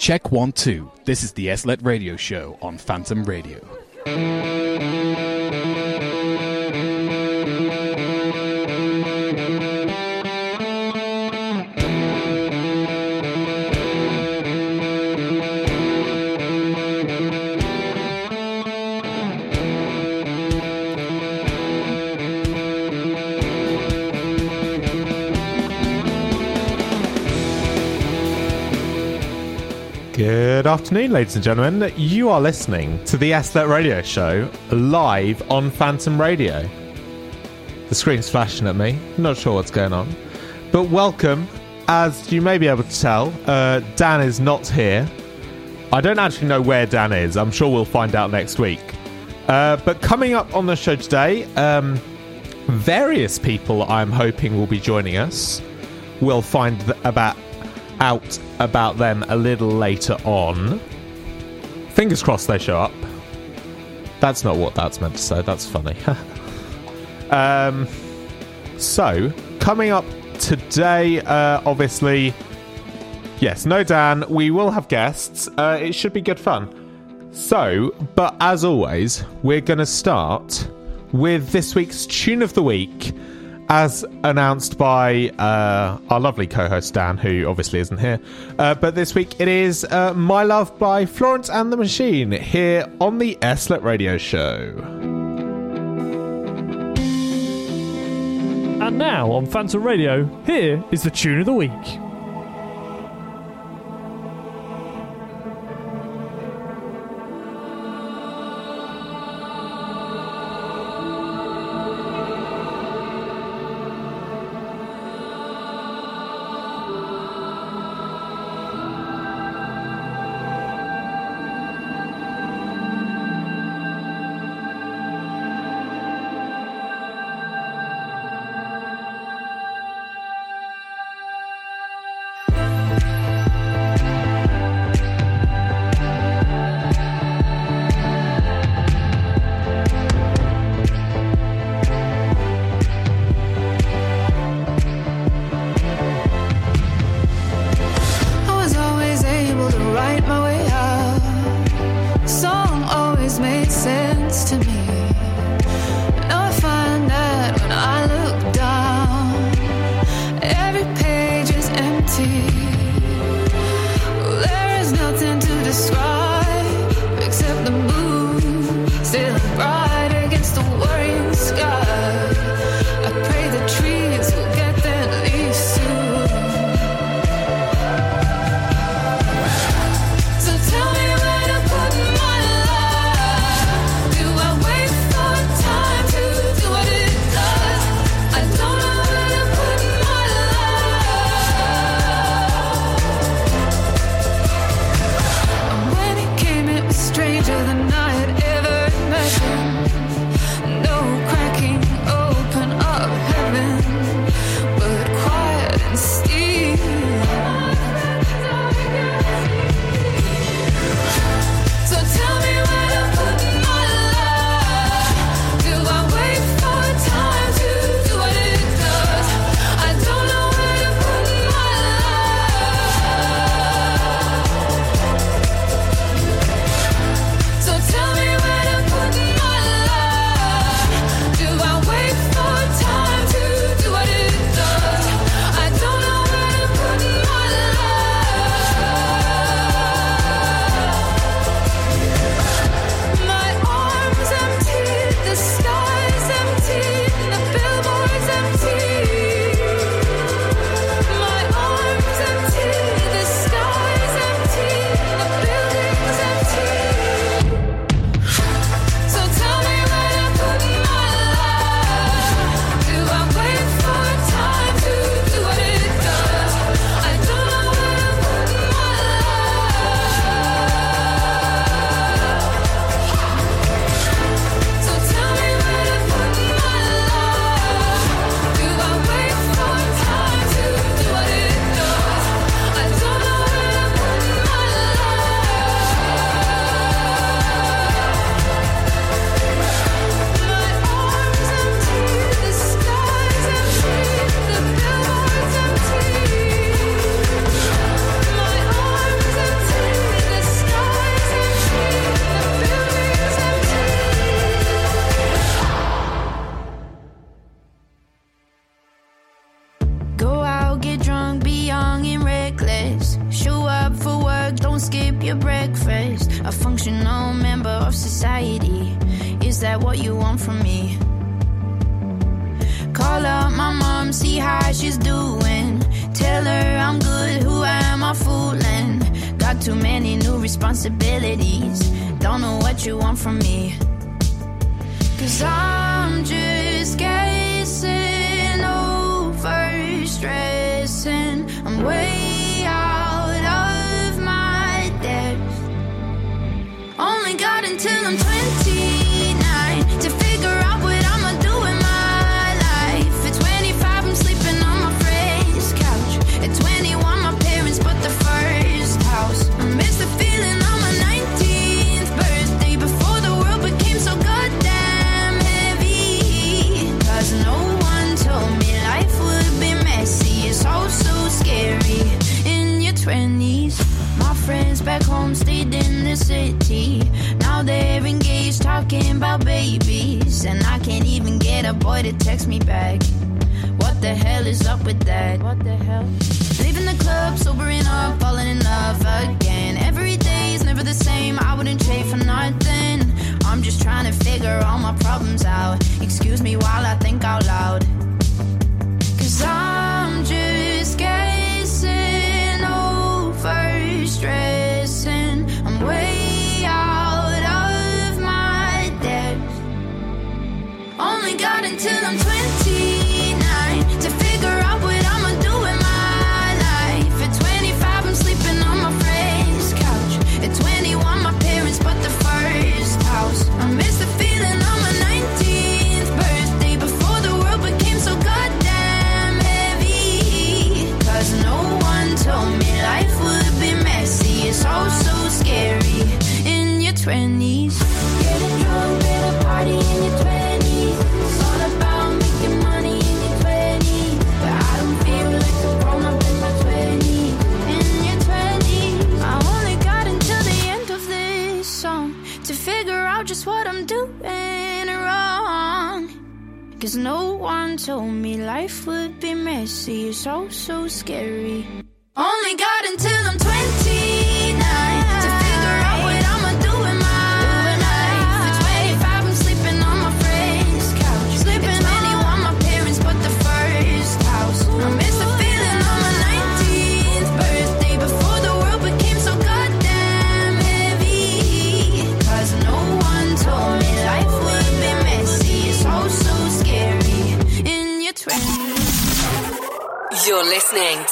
Check one, two. This is the SLLET Radio Show on Phantom Radio. Afternoon, ladies and gentlemen. You are listening to the SLLET Radio Show live on Phantom Radio. The screen's flashing at me. Not sure what's going on. But welcome. As you may be able to tell, uh, Dan is not here. I don't actually know where Dan is. I'm sure we'll find out next week. Uh, but coming up on the show today, um, various people I'm hoping will be joining us. We'll find th- about out about them a little later on. Fingers crossed they show up. That's not what that's meant to say. That's funny. um, so coming up today, uh, obviously, yes, no Dan. We will have guests. Uh, it should be good fun. So, but as always, we're going to start with this week's tune of the week, as announced by uh, our lovely co-host Dan, who obviously isn't here. Uh, but this week it is uh, "My Love" by Florence and the Machine here on the SLLET Radio Show. And now on Phantom Radio, here is the tune of the week.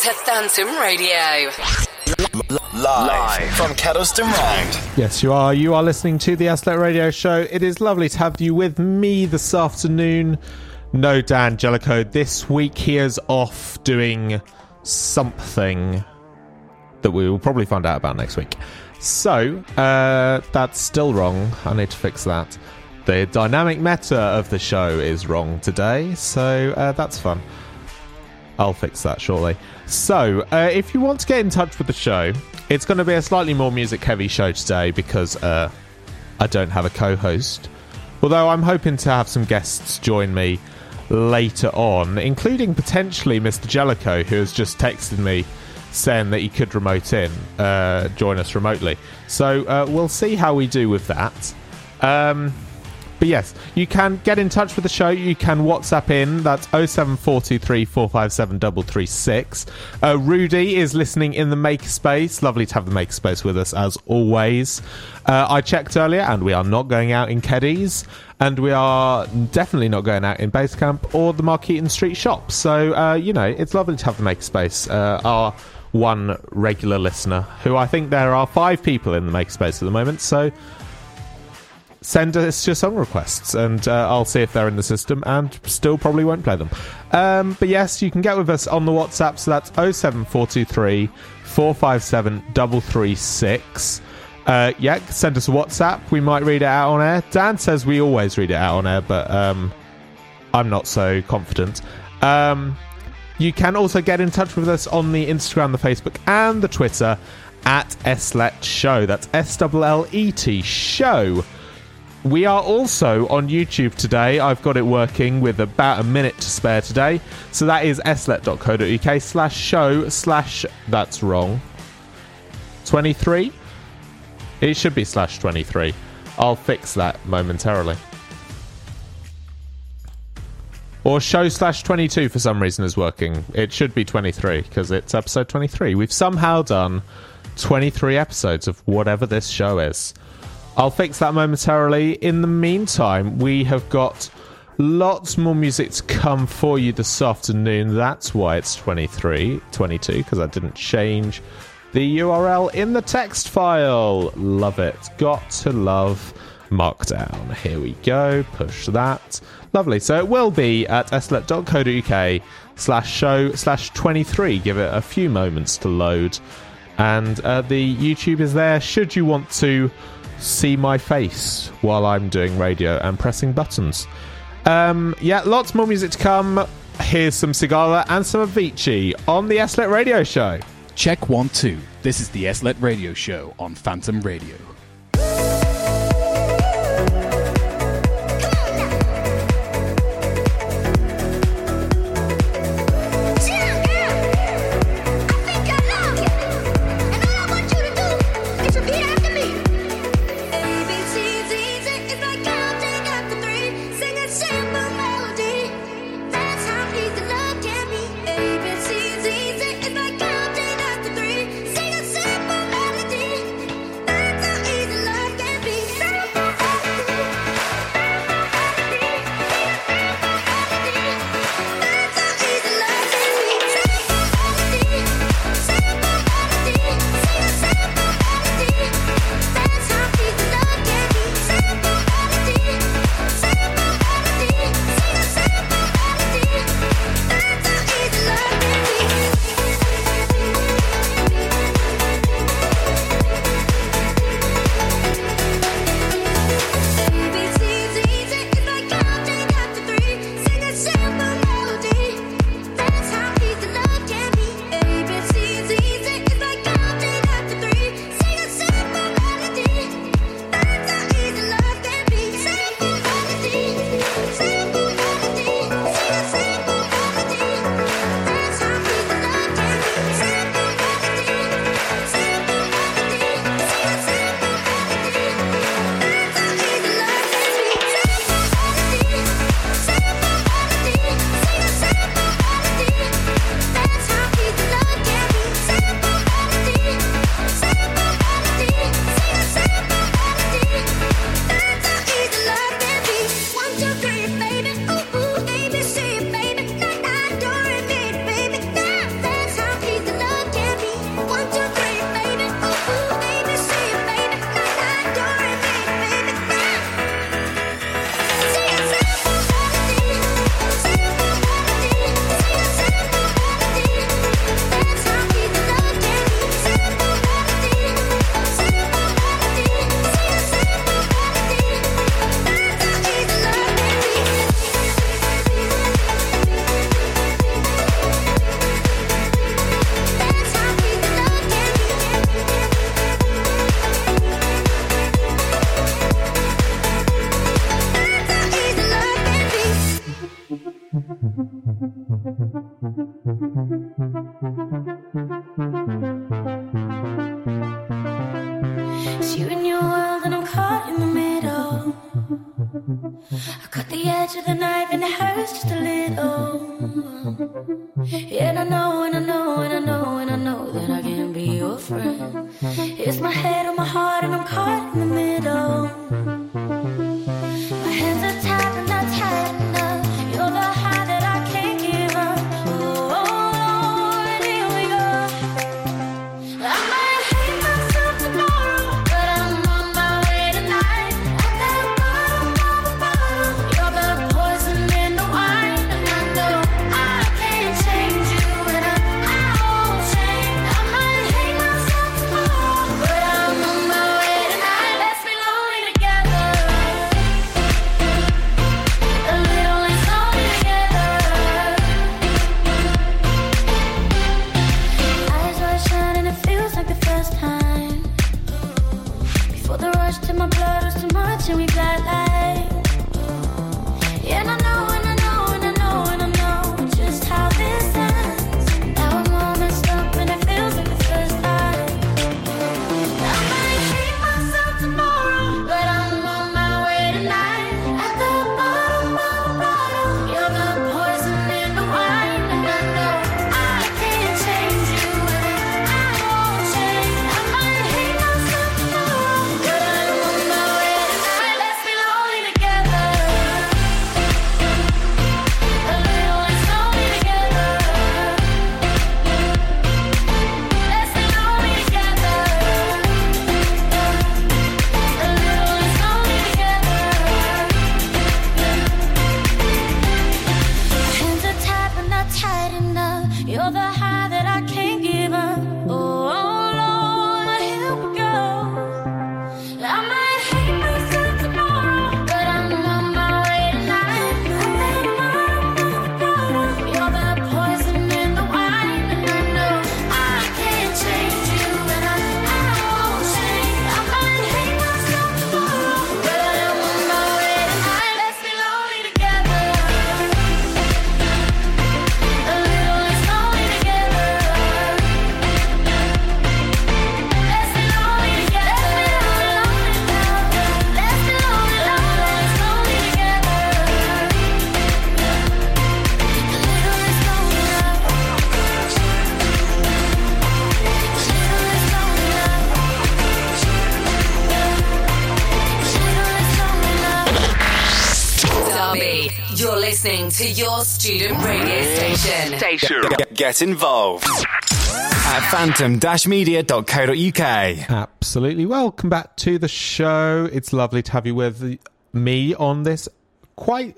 Listening to Phantom Radio. Live, from Kedleston Road. Yes, you are. You are listening to the SLLET Radio Show. It is lovely to have you with me this afternoon. No Dan Jellicoe. This week he is off doing something that we will probably find out about next week. So, uh, that's still wrong. I need to fix that. The dynamic meta of the show is wrong today, so uh, that's fun. I'll fix that shortly. So, uh, if you want to get in touch with the show, it's going to be a slightly more music heavy show today because uh, I don't have a co host. Although I'm hoping to have some guests join me later on, including potentially Mr. Jellicoe, who has just texted me saying that he could remote in, uh, join us remotely. So, uh, we'll see how we do with that. Um, but yes, you can get in touch with the show. You can WhatsApp in. That's 07423 457 336. Uh, Rudy is listening in the Makerspace. Lovely to have the Makerspace with us as always. Uh, I checked earlier and we are not going out in Keddies. And we are definitely not going out in Basecamp or the Markeaton Street shop. So, uh, you know, it's lovely to have the Makerspace. Uh, our one regular listener, who I think there are five people in the Makerspace at the moment. So, send us your song requests and uh, I'll see if they're in the system and still probably won't play them. Um, but yes, you can get with us on the WhatsApp, so that's 07423 457 336. Uh, yeah, send us a WhatsApp. We might read it out on air. Dan says we always read it out on air, but um, I'm not so confident. Um, you can also get in touch with us on the Instagram, the Facebook, and the Twitter at SLLET Show. That's S L L E T Show. We are also on YouTube today. I've got it working with about a minute to spare today. So that is sllet.co.uk slash show slash, that's wrong, 23. It should be slash 23. I'll fix that momentarily. Or show slash 22 for some reason is working. It should be 23 because it's episode 23. We've somehow done 23 episodes of whatever this show is. I'll fix that momentarily. In the meantime, we have got lots more music to come for you this afternoon. That's why it's 23, 22, because I didn't change the URL in the text file. Love it. Got to love Markdown. Here we go. Push that. Lovely. So it will be at sllet.co.uk slash show slash 23. Give it a few moments to load. And uh, the YouTube is there should you want to see my face while I'm doing radio and pressing buttons. Um, yeah, lots more music to come. Here's some Sigala and some Avicii on the SLLET Radio Show. Check one, two. This is the SLLET Radio Show on Phantom Radio. You're the to your student radio station. Get, get involved at phantom-media.co.uk. Absolutely. Welcome back to the show. It's lovely to have you with me on this quite,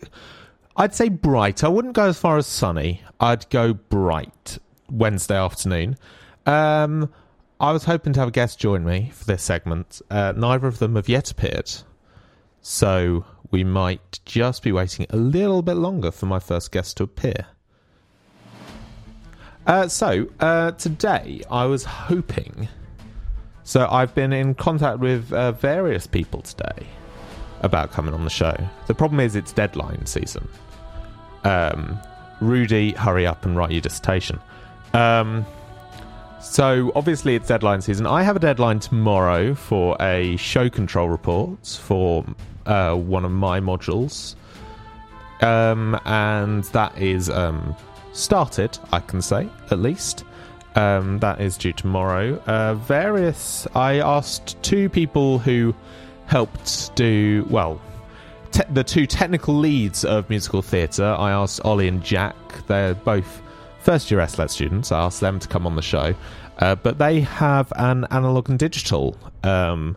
I'd say bright. I wouldn't go as far as sunny. I'd go bright Wednesday afternoon. Um, I was hoping to have a guest join me for this segment. Uh, neither of them have yet appeared. So we might just be waiting a little bit longer for my first guest to appear. Uh, so, uh, today I was hoping. So, I've been in contact with uh, various people today about coming on the show. The problem is it's deadline season. Um, Rudy, hurry up and write your dissertation. Um, so, obviously, it's deadline season. I have a deadline tomorrow for a show control report for uh, one of my modules. Um, and that is um, started, I can say, at least. Um, that is due tomorrow. Uh, various. I asked two people who helped do, well, te- the two technical leads of musical theatre. I asked Ollie and Jack. They're both first year SLLET students. I asked them to come on the show. Uh, but they have an analog and digital um,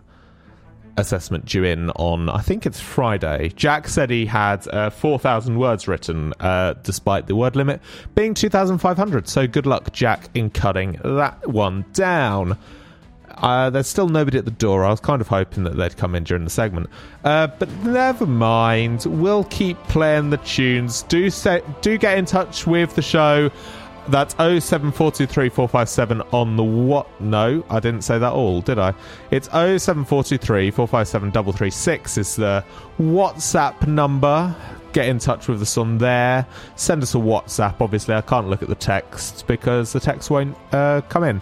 assessment due in on, I think it's Friday. Jack said he had uh, 4,000 words written, uh, despite the word limit being 2,500. So good luck, Jack, in cutting that one down. Uh, there's still nobody at the door. I was kind of hoping that they'd come in during the segment, uh, but never mind. We'll keep playing the tunes. Do say, do get in touch with the show. That's 07423 on the what? No, I didn't say that all, did I? It's 07423 457 336 is the WhatsApp number. Get in touch with us on there. Send us a WhatsApp. Obviously, I can't look at the text because the text won't uh, come in.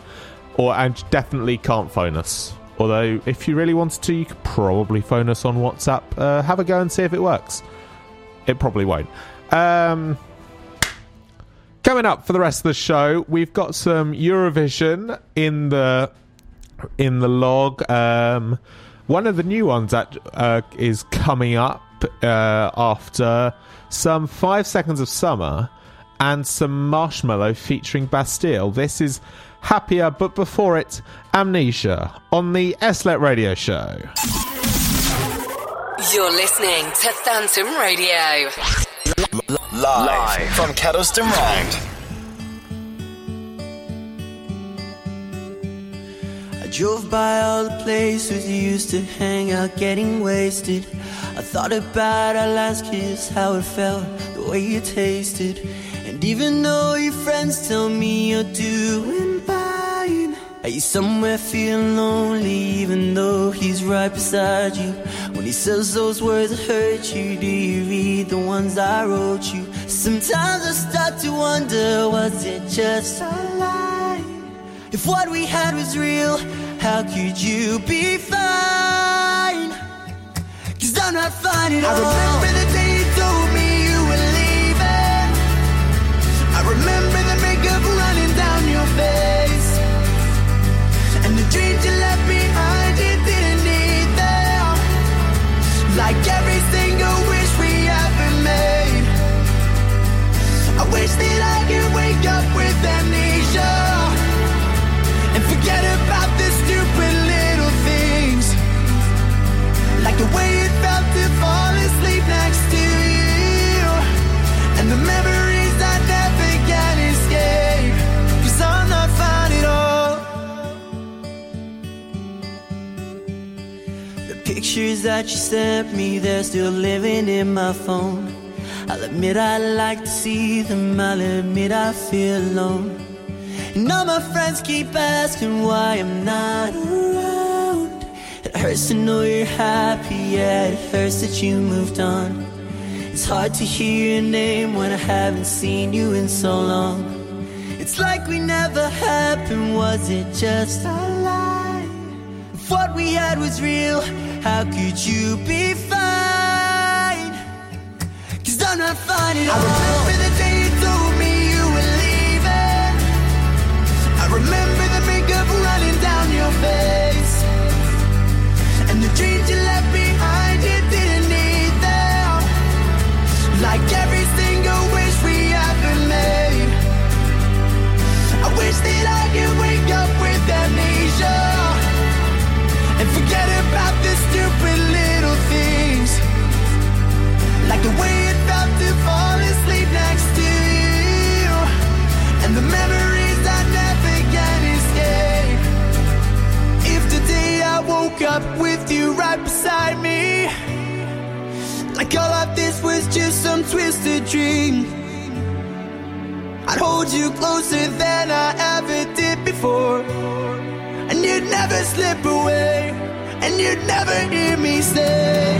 Or and definitely can't phone us. Although, if you really wanted to, you could probably phone us on WhatsApp. Uh, have a go and see if it works. It probably won't. Um, coming up for the rest of the show, we've got some Eurovision in the in the log. Um, one of the new ones that uh, is coming up uh, after some five seconds of summer and some Marshmello featuring Bastille. This is happier, but before it, amnesia on the SLLET Radio Show. You're listening to Phantom Radio. Live, Live. from Kedleston Round. I drove by all the places you used to hang out getting wasted. I thought about our last kiss, how it felt, the way it tasted. And even though your friends tell me you're doing fine, are you somewhere feeling lonely even though he's right beside you? When he says those words that hurt you, do you read the ones I wrote you? Sometimes I start to wonder, was it just a lie? If what we had was real, how could you be fine? Cause I'm not fine at all. I remember pictures that you sent me, they're still living in my phone. I'll admit I like to see them, I'll admit I feel alone. And all my friends keep asking why I'm not around. It hurts to know you're happy, yeah, it hurts that you moved on. It's hard to hear your name when I haven't seen you in so long. It's like we never happened, was it just a lie? If what we had was real, how could you be fine? Cause I'm not fine at all. I remember the day you told me you were leaving. I remember the makeup running down your face. And the dreams you left the way it felt to fall asleep next to you, and the memories I never can escape. If today I woke up with you right beside me, like all of this was just some twisted dream. I'd hold you closer than I ever did before. And you'd never slip away. And you'd never hear me say,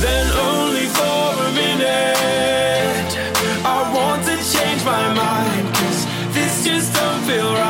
then only for a minute. I want to change my mind, cause this just don't feel right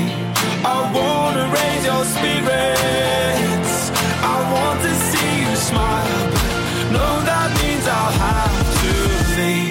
I wanna raise your spirits. I want to see you smile, but no, that means I'll have to leave.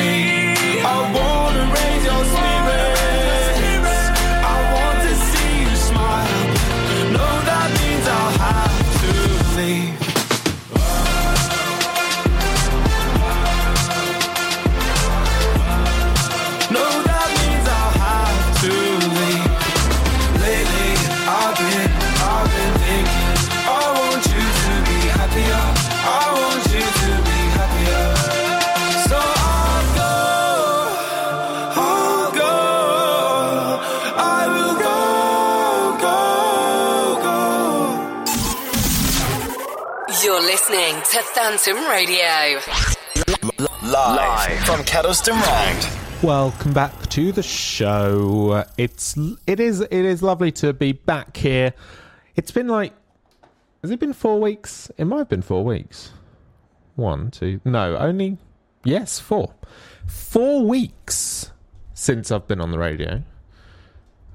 Listening to Phantom Radio. Live from Kedleston Round. Welcome back to the show. It's it is it is lovely to be back here. It's been like has it been four weeks? It might have been four weeks. One, two, no, only yes, four. Four weeks since I've been on the radio.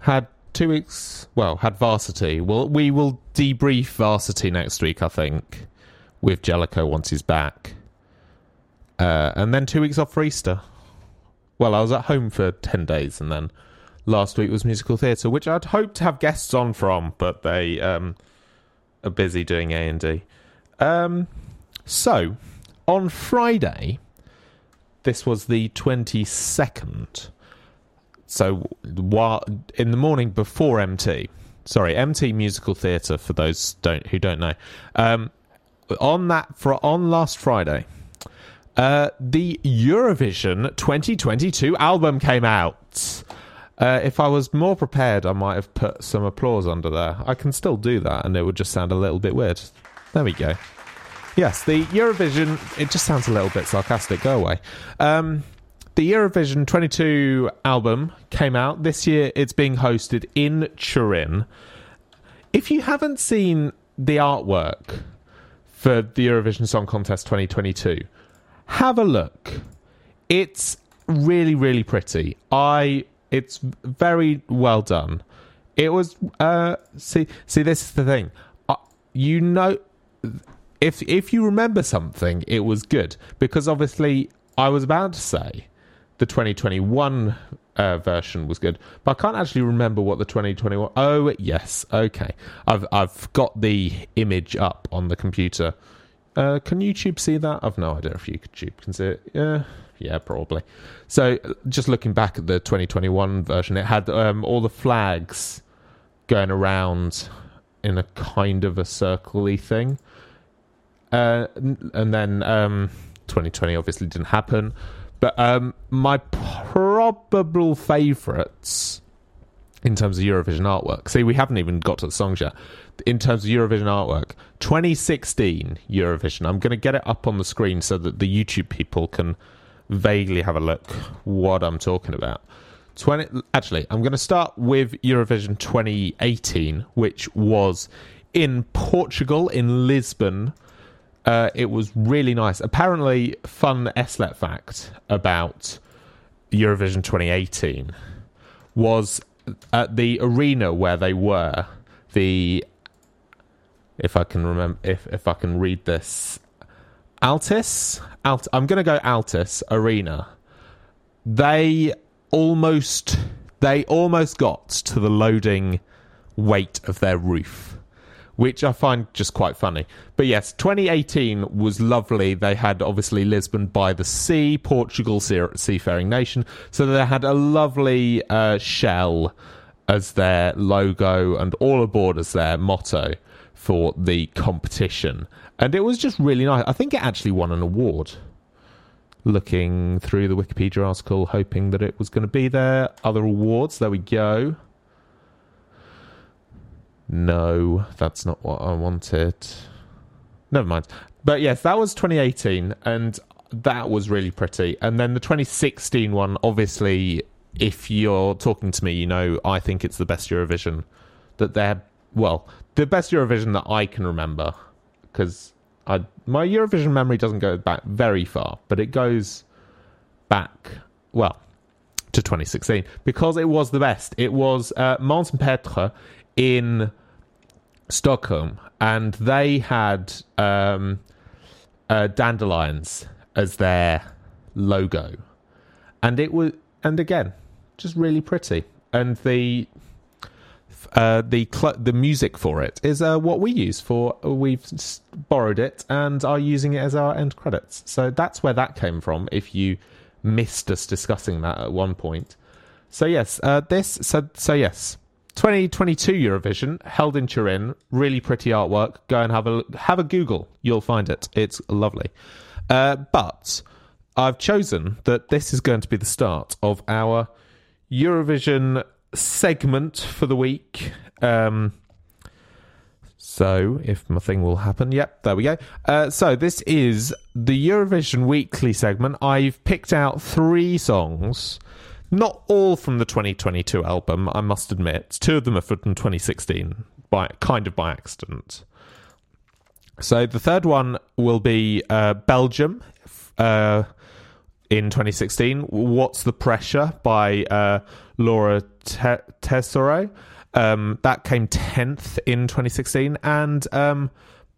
Had two weeks. Well, had varsity. Well, we will debrief varsity next week, I think, with Jellicoe once he's back. Uh, and then two weeks off for Easter. Well, I was at home for 10 days and then last week was musical theatre, which I'd hoped to have guests on from, but they um, are busy doing A&D. Um, so, on Friday, this was the 22nd. So, while, in the morning before MT, sorry, MT Musical Theatre, for those don't who don't know, um, on that, for on last Friday, uh, the Eurovision 2022 album came out. Uh, if I was more prepared, I might have put some applause under there. I can still do that, and it would just sound a little bit weird. There we go. Yes, the Eurovision. It just sounds a little bit sarcastic. Go away. Um, the Eurovision 22 album came out this year. It's being hosted in Turin. If you haven't seen the artwork for the Eurovision Song Contest 2022, have a look. It's really, really pretty. I. It's very well done. It was. Uh, see, see, this is the thing. Uh, you know, if if you remember something, it was good because obviously I was about to say the 2021 uh, version was good, but I can't actually remember what the 2021. Oh yes, okay. I've I've got the image up on the computer. Uh, can YouTube see that? I've no idea if YouTube can see it. Yeah, yeah, probably. So just looking back at the 2021 version, it had um, all the flags going around in a kind of a circly thing. Uh, and then um, 2020 obviously didn't happen. But um, my probable favourites in terms of Eurovision artwork. See, we haven't even got to the songs yet. In terms of Eurovision artwork, 2016 Eurovision. I'm going to get it up on the screen so that the YouTube people can vaguely have a look what I'm talking about. 20 actually, I'm going to start with Eurovision 2018, which was in Portugal in Lisbon. Uh, it was really nice. Apparently, fun SLLET fact about Eurovision 2018 was at the arena where they were. The if I can remember, if if I can read this, Altis. Alt. I'm going to go Altis Arena. They almost they almost got to the loading weight of their roof which I find just quite funny. But yes, 2018 was lovely. They had obviously Lisbon by the sea, Portugal, sea- seafaring nation. So they had a lovely uh, shell as their logo and all aboard as their motto for the competition. And it was just really nice. I think it actually won an award. Looking through the Wikipedia article, hoping that it was going to be there. Other awards, there we go. No, that's not what I wanted. Never mind. But yes, that was 2018, and that was really pretty. And then the 2016 one, obviously, if you're talking to me, you know I think it's the best Eurovision that they're well, the best Eurovision that I can remember because I my Eurovision memory doesn't go back very far, but it goes back well to 2016 because it was the best. It was uh, Petre in Stockholm, and they had um, uh, dandelions as their logo, and it was, and again, just really pretty, and the uh, the cl- the music for it is uh, what we use for. We've borrowed it and are using it as our end credits. So that's where that came from. If you missed us discussing that at one point, so yes, uh, this so so yes, 2022 Eurovision held in Turin. Really pretty artwork. Go and have a have a Google. You'll find it. It's lovely. Uh, but I've chosen that this is going to be the start of our Eurovision segment for the week. Um, so, if my thing will happen, yep, there we go. Uh, so, this is the Eurovision Weekly segment. I've picked out three songs, not all from the 2022 album, I must admit. Two of them are from 2016, by kind of by accident. So, the third one will be uh, Belgium. Uh, in 2016. What's the Pressure by uh, Laura Te- Tesoro. Um, that came 10th in 2016. And um,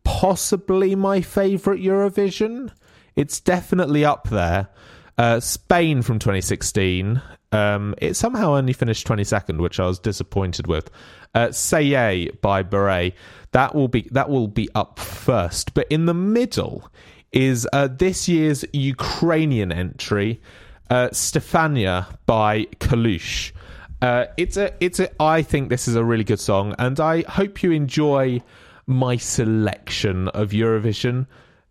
possibly my favourite Eurovision. It's definitely up there. Uh, Spain from 2016. Um, it somehow only finished 22nd, which I was disappointed with. Uh, Say by Barei. That will be that will be up first. But in the middle is uh, this year's Ukrainian entry, uh, Stefania by Kalush. Uh, it's a, it's a. I think this is a really good song, and I hope you enjoy my selection of Eurovision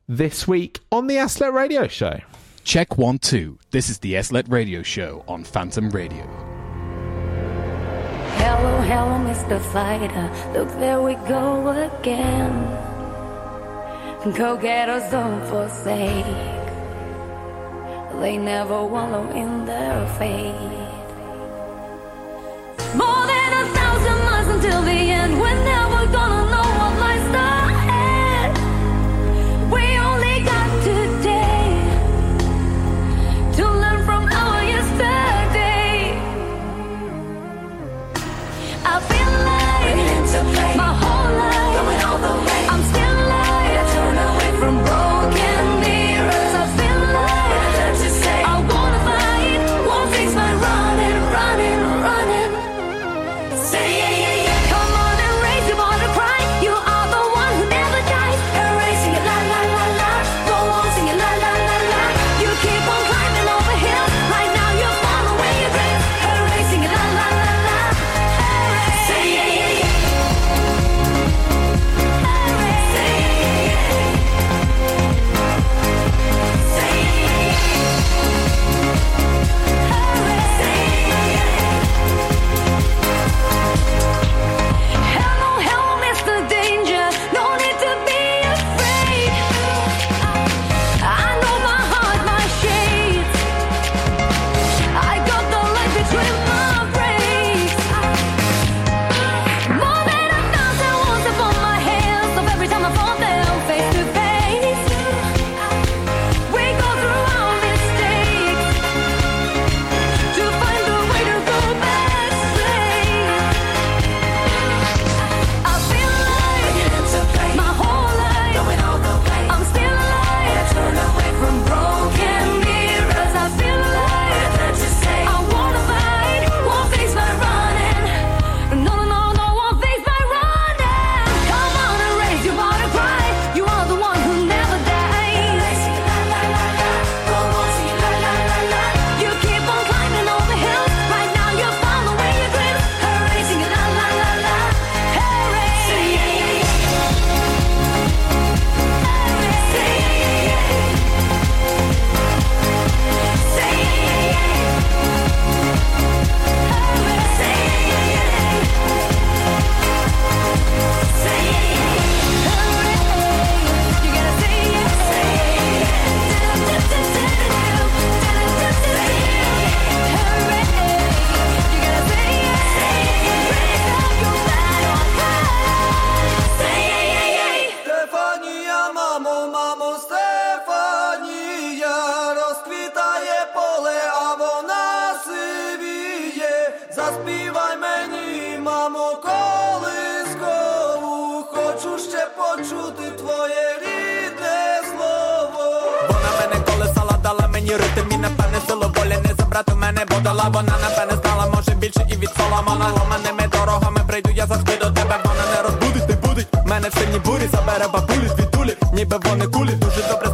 this week on the SLLET Radio Show. Check one, two. This is the SLLET Radio Show on Phantom Radio. Hello, hello, Mr. Fighter. Look, there we go again. Go-getters don't forsake. They never wallow in their fate. More than a thousand miles until the end. We're never gonna know заспівай мені, мамо, колискову, хочу ще почути твоє рідне слово. Вона мене колесала, дала мені ритм і напевне силу волі не забрати мене подала. Вона напевне знала, може більше і від соломона Ломаними дорогами прийду, я завжди до тебе. Вона не розбудить, не будить. Мене в сильній бурі забере бабулі, звідулі, ніби вони кулі. Дуже добре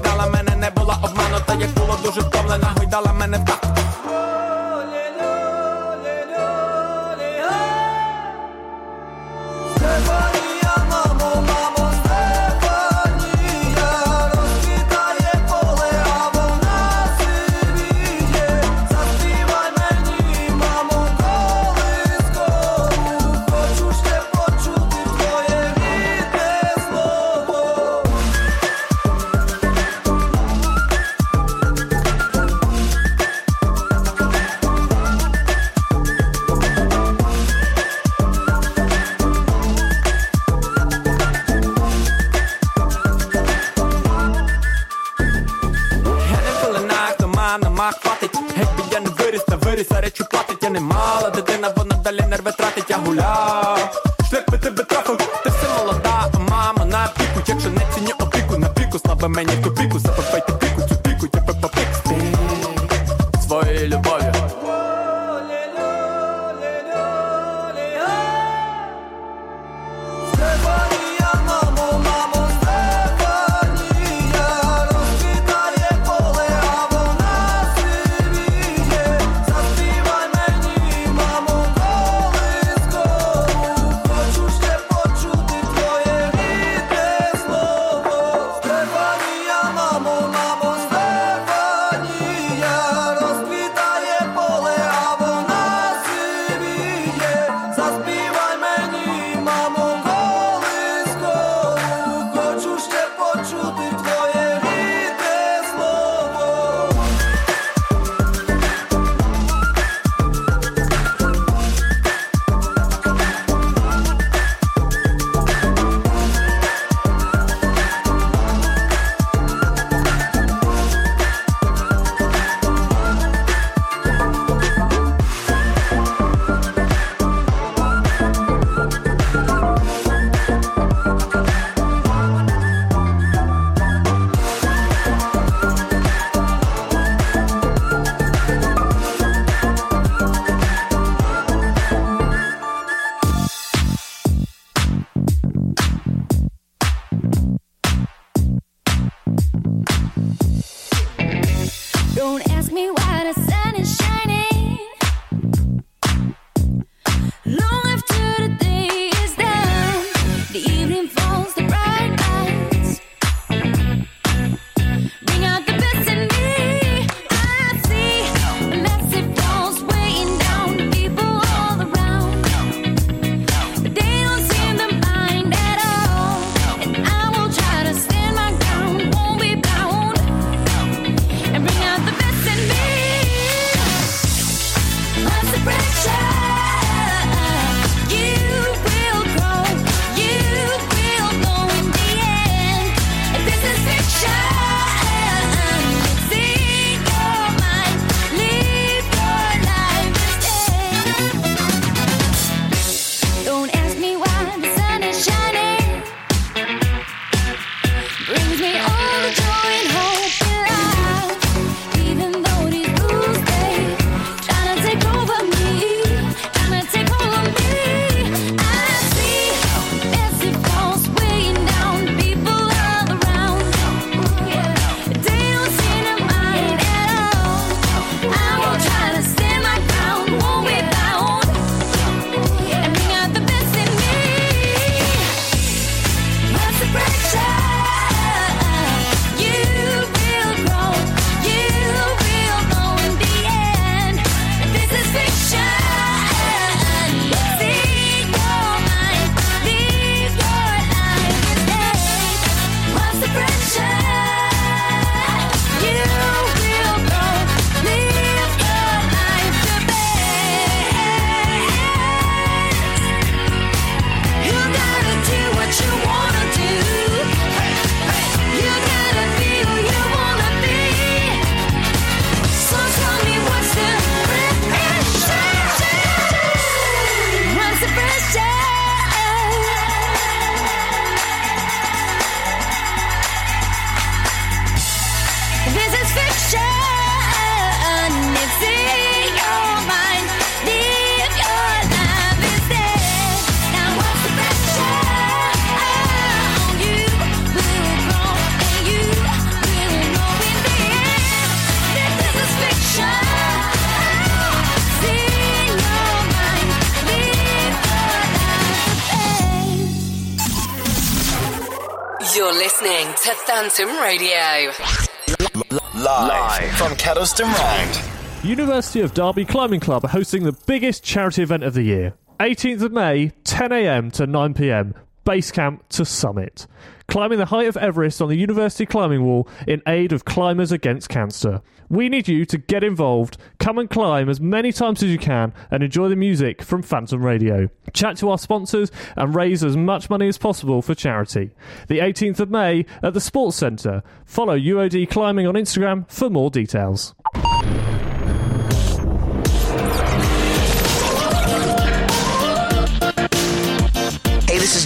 Round. University of Derby Climbing Club are hosting the biggest charity event of the year. 18th of May, 10am to 9pm, base camp to summit. Climbing the height of Everest on the University Climbing Wall in aid of Climbers Against Cancer. We need you to get involved, come and climb as many times as you can, and enjoy the music from Phantom Radio. Chat to our sponsors and raise as much money as possible for charity. The 18th of May at the Sports Centre. Follow UOD Climbing on Instagram for more details.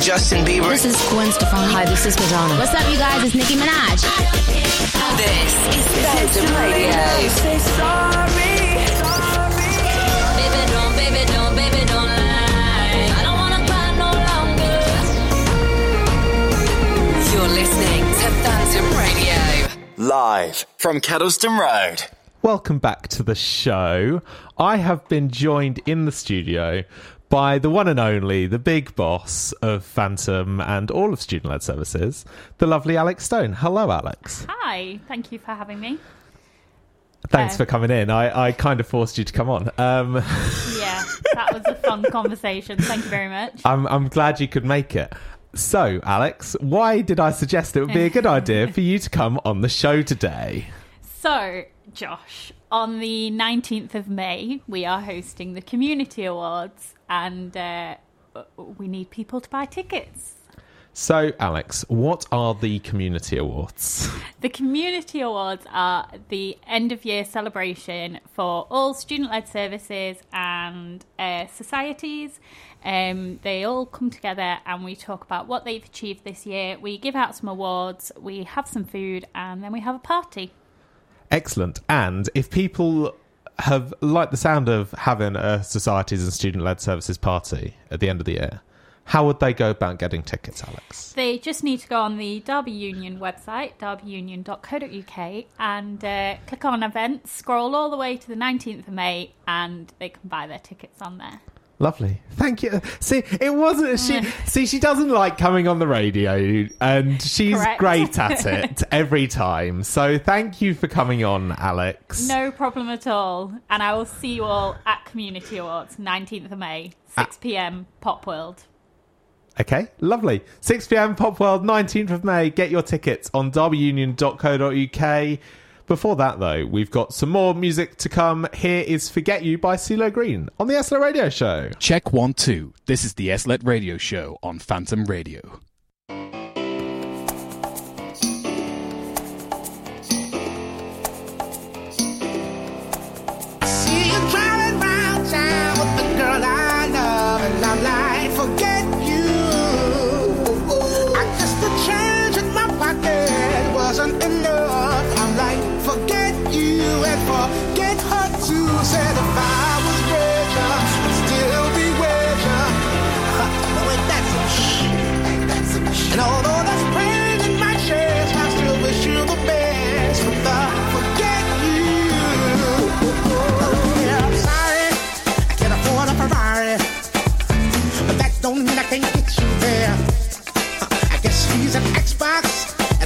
Justin Bieber. This is Gwen Stefani. Hi, this is Madonna. What's up, you guys? It's Nicki Minaj. This is Phantom Radio. Say sorry. Baby, don't, baby, don't, baby, don't lie. I don't wanna cry no longer. You're listening to Phantom Radio. Live from Kedleston Road. Welcome back to the show. I have been joined in the studio by the one and only, the big boss of Phantom and all of student led services, the lovely Alex Stone. Hello, Alex. Hi, thank you for having me. Thanks for coming in. I, I kind of forced you to come on. Um, Yeah, that was a fun conversation. Thank you very much. I'm, I'm glad you could make it. So, Alex, why did I suggest it would be a good idea for you to come on the show today? So, Josh, on the 19th of May, we are hosting the Community Awards, and uh, we need people to buy tickets. So, Alex, what are the community awards? The Community Awards are the end of year celebration for all student led services and uh, societies. Um, they all come together and we talk about what they've achieved this year. We give out some awards, we have some food, and then we have a party. Excellent. And if people have liked the sound of having a societies and student led services party at the end of the year, how would they go about getting tickets, Alex? They just need to go on the Derby Union website, derbyunion.co.uk, and uh, click on events, scroll all the way to the 19th of May, and they can buy their tickets on there. Lovely. Thank you. See, it wasn't she see she doesn't like coming on the radio and she's Correct. great at it every time. So thank you for coming on, Alex. No problem at all. And I will see you all at Community Awards, 19th of May, Ah. 6 pm, Pop World. Okay, lovely. 6 pm Pop World, 19th of May. Get your tickets on derbyunion.co.uk. Before that, though, we've got some more music to come. Here is Forget You by CeeLo Green on the SLLET Radio Show. Check one, two. This is the SLLET Radio Show on Phantom Radio.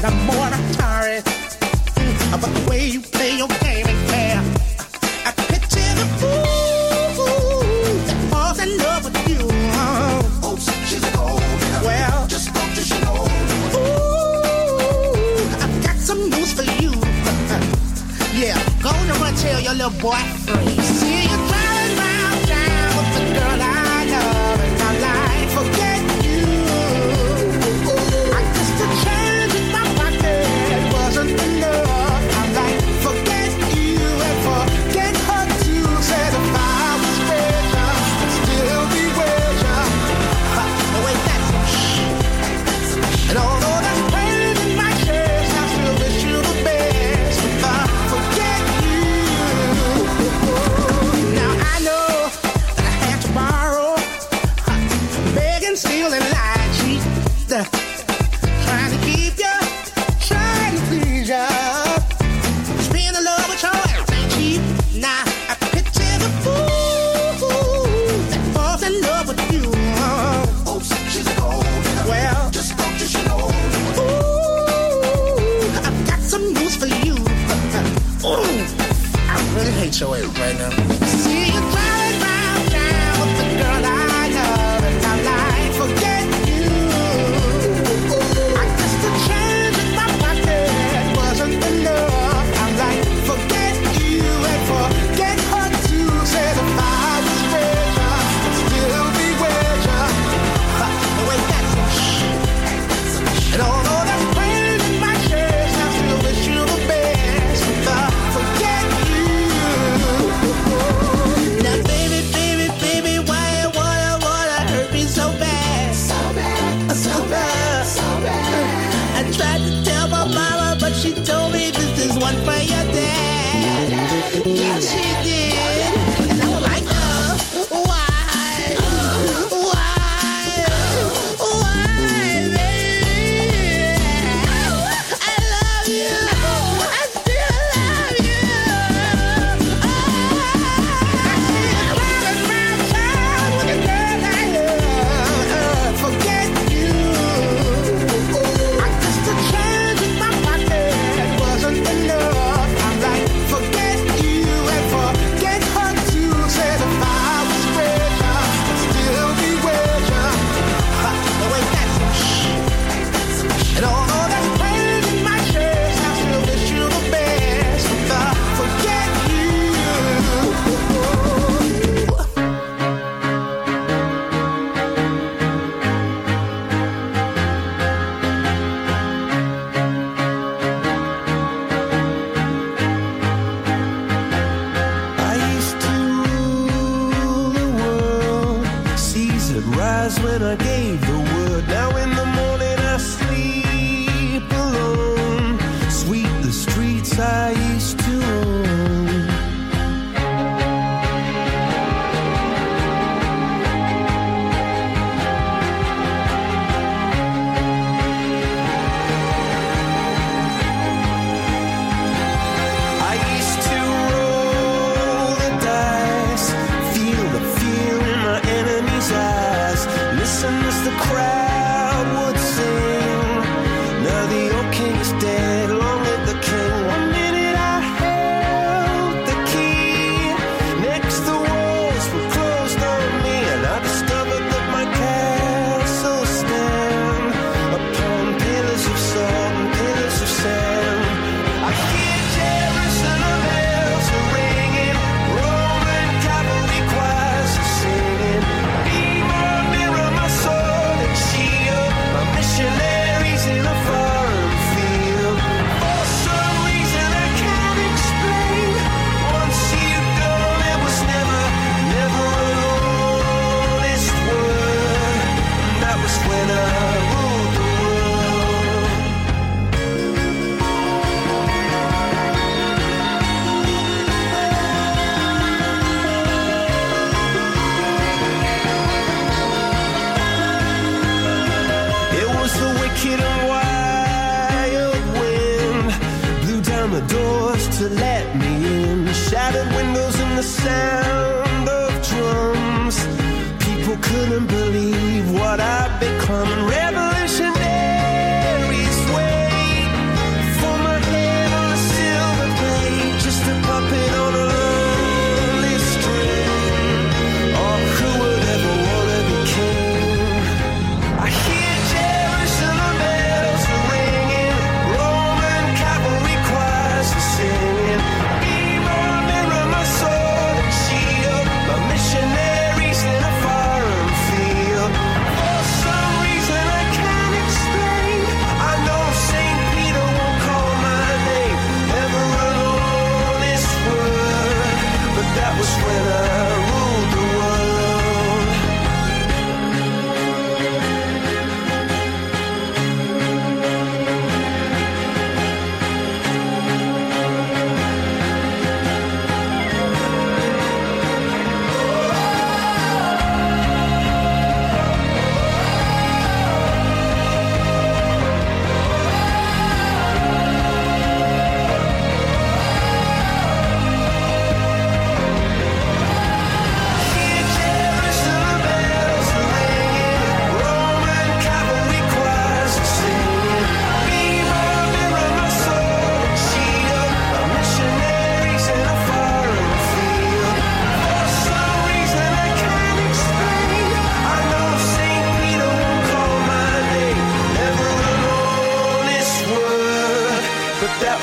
And I'm more Atari. Mm, But the way you play your game. I picture the fool that falls in love with you. Oops, she's a gold. Well, just don't you know? Ooh, I've got some news for you. Yeah, go on and run tell your little boy. See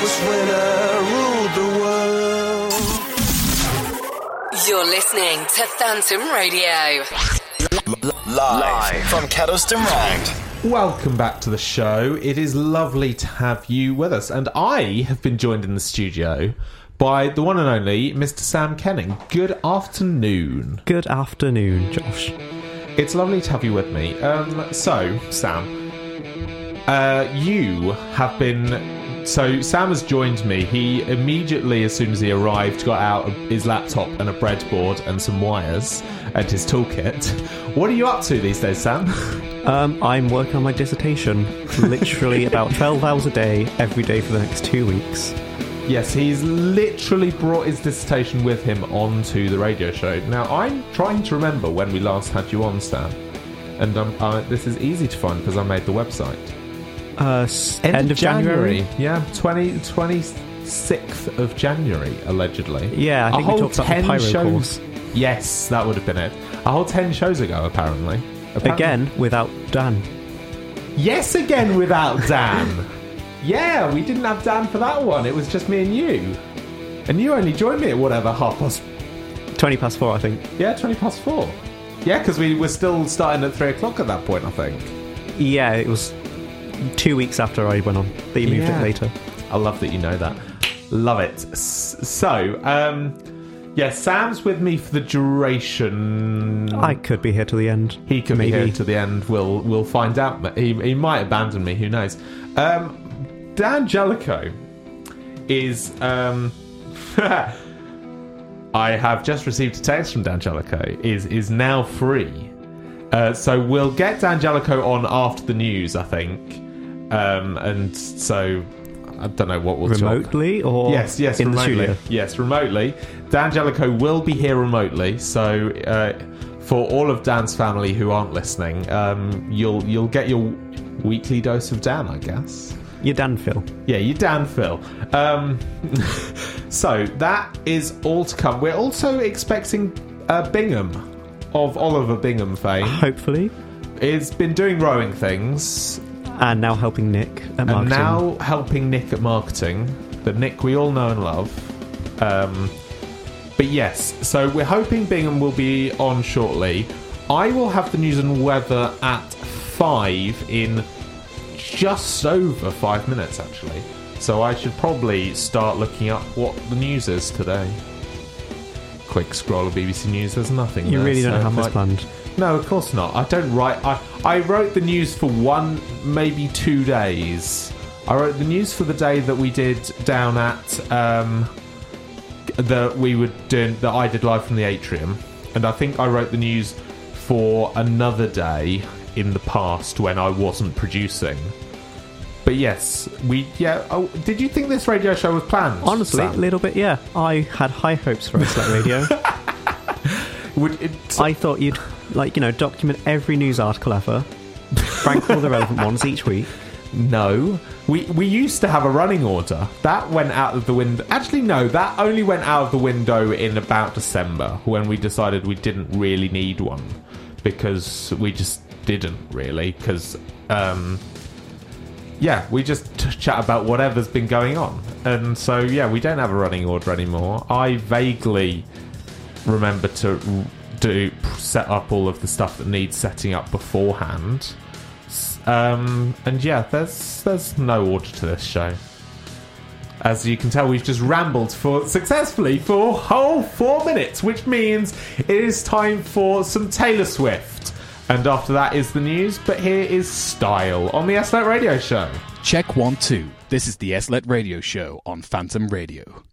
was when I ruled the world. You're listening to Phantom Radio. Live from Kedleston Round. Welcome back to the show. It is lovely to have you with us, and I have been joined in the studio by the one and only Mr. Sam Kenning. Good afternoon. Good afternoon, Josh. It's lovely to have you with me. Um, so, Sam, uh, you have been. So, Sam has joined me. He immediately, as soon as he arrived, got out his laptop and a breadboard and some wires and his toolkit. What are you up to these days, Sam? Um, I'm working on my dissertation, literally about 12 hours a day, every day for the next two weeks. Yes, he's literally brought his dissertation with him onto the radio show. Now, I'm trying to remember when we last had you on, Sam. And um, uh, this is easy to find because I made the website. Uh, s- end, of January. Yeah, 20, 26th of January, allegedly. Yeah, I A think we whole talked about the 10 pyro shows. course. Yes, that would have been it. A whole 10 shows ago, apparently. Apparently- Again, without Dan. Yes, again without Dan. yeah, we didn't have Dan for that one. It was just me and you. And you only joined me at whatever, half past 20 past four, I think. Yeah, 20 past four. Yeah, because we were still starting at three o'clock at that point, I think. Yeah, it was two weeks after I went on that you moved Yeah. it later. I love that you know that. Love it. So, um, Yes, Sam's with me for the duration. I could be here till the end. He could Maybe. be here to the end. We'll we'll find out. He he might abandon me. Who knows? Um, Dan Jellicoe is. Um, I have just received a text from Dan Jellicoe. Is is now free. Uh, so we'll get Dan Jellicoe on after the news, I think. Um, and so I don't know what we'll talk- Remotely or yes, yes, in the remotely. studio? Yes, remotely. Dan Jellicoe will be here remotely, so uh, for all of Dan's family who aren't listening, um, you'll you'll get your weekly dose of Dan, I guess. Your Dan Phil. Yeah, you Dan Phil. Um, so that is all to come. We're also expecting uh, Bingham of Oliver Bingham fame. Hopefully. it's been doing rowing things And now helping Nick at marketing. and now helping Nick at marketing. The Nick we all know and love. Um, but yes, so we're hoping Bingham will be on shortly. I will have the news and weather at five in just over five minutes, actually. So I should probably start looking up what the news is today. Quick scroll of BBC News. There's nothing. You there, really don't so have this planned. No, of course not. I don't write. I I wrote the news for one, maybe two days. I wrote the news for the day that we did down at um, that we were doing that I did live from the atrium, and I think I wrote the news for another day in the past when I wasn't producing. But yes, we yeah. Oh, did you think this radio show was planned? Honestly, a little bit, yeah. I had high hopes for SLLET Radio. I thought you'd, like, you know, document every news article ever, rank all the relevant ones each week. No. We we used to have a running order. That went out of the window. Actually, no, that only went out of the window in about December when we decided we didn't really need one because we just didn't really because um yeah, we just t- chat about whatever's been going on. And so yeah, we don't have a running order anymore. I vaguely remember to do set up all of the stuff that needs setting up beforehand. Um, and yeah, there's there's no order to this show. As you can tell, we've just rambled for successfully for whole four minutes, which means it is time for some Taylor Swift. And after that is the news, but here is Style on the SLLET Radio Show. Check one, two. This is the SLLET Radio Show on Phantom Radio.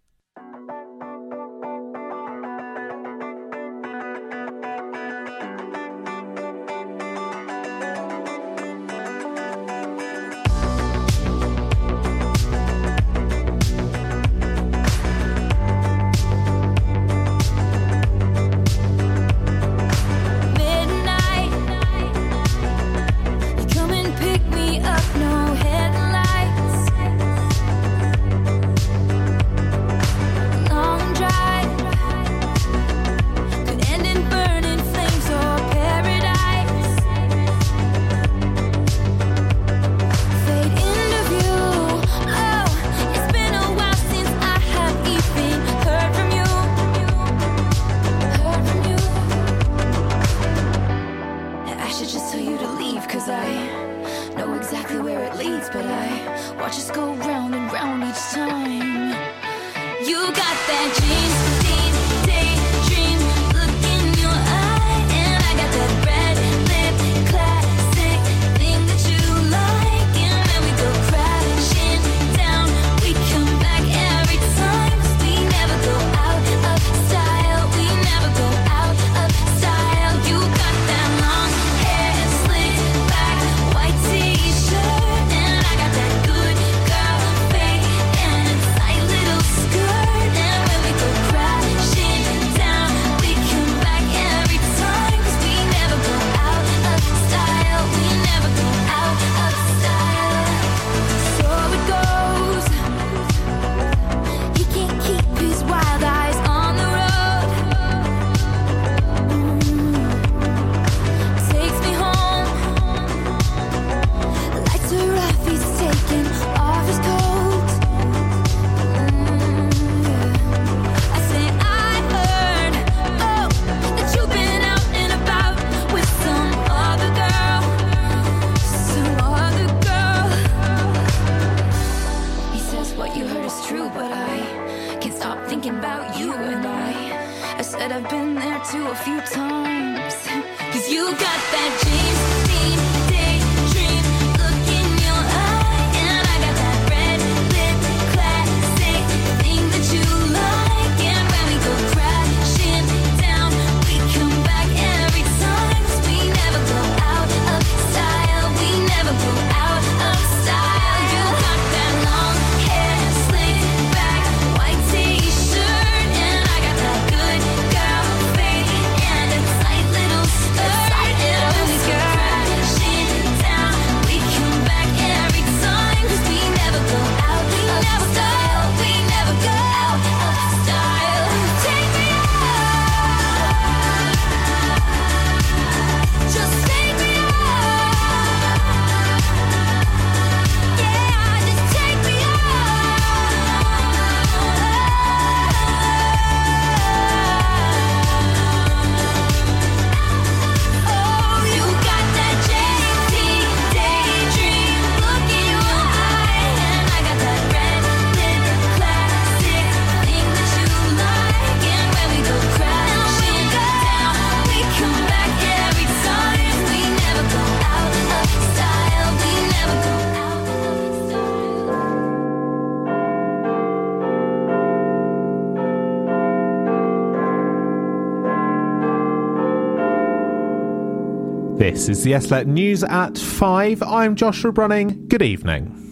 This is the SLLET News at 5. I'm Joshua Brunning. Good evening.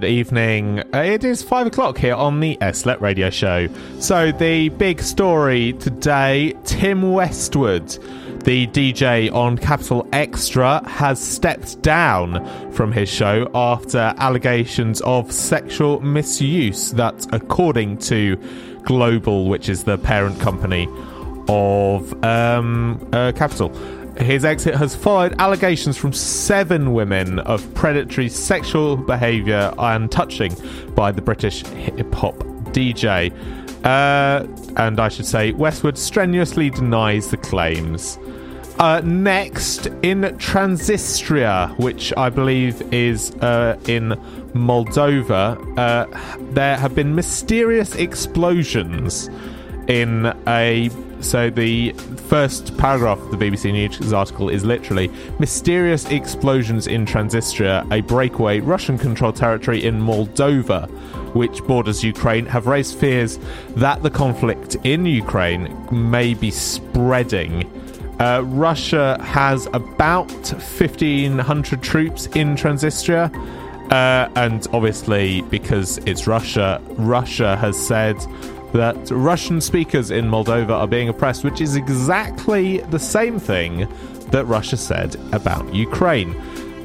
Good evening. Uh, It is five o'clock here on the SLLET radio show. So, the big story today Tim Westwood, the DJ on Capital Xtra, has stepped down from his show after allegations of sexual misuse. That, according to Global, which is the parent company of um, uh, Capital. His exit has followed allegations from seven women of predatory sexual behaviour and touching by the British hip hop DJ. Uh, and I should say, Westwood strenuously denies the claims. Uh, next, in Transnistria, which I believe is uh, in Moldova, uh, there have been mysterious explosions in a. So the first paragraph of the BBC News article is literally mysterious explosions in Transnistria, a breakaway Russian-controlled territory in Moldova, which borders Ukraine, have raised fears that the conflict in Ukraine may be spreading. Uh, Russia has about 1,500 troops in Transnistria. Uh, and obviously, because it's Russia, Russia has said that Russian speakers in Moldova are being oppressed, which is exactly the same thing that Russia said about Ukraine.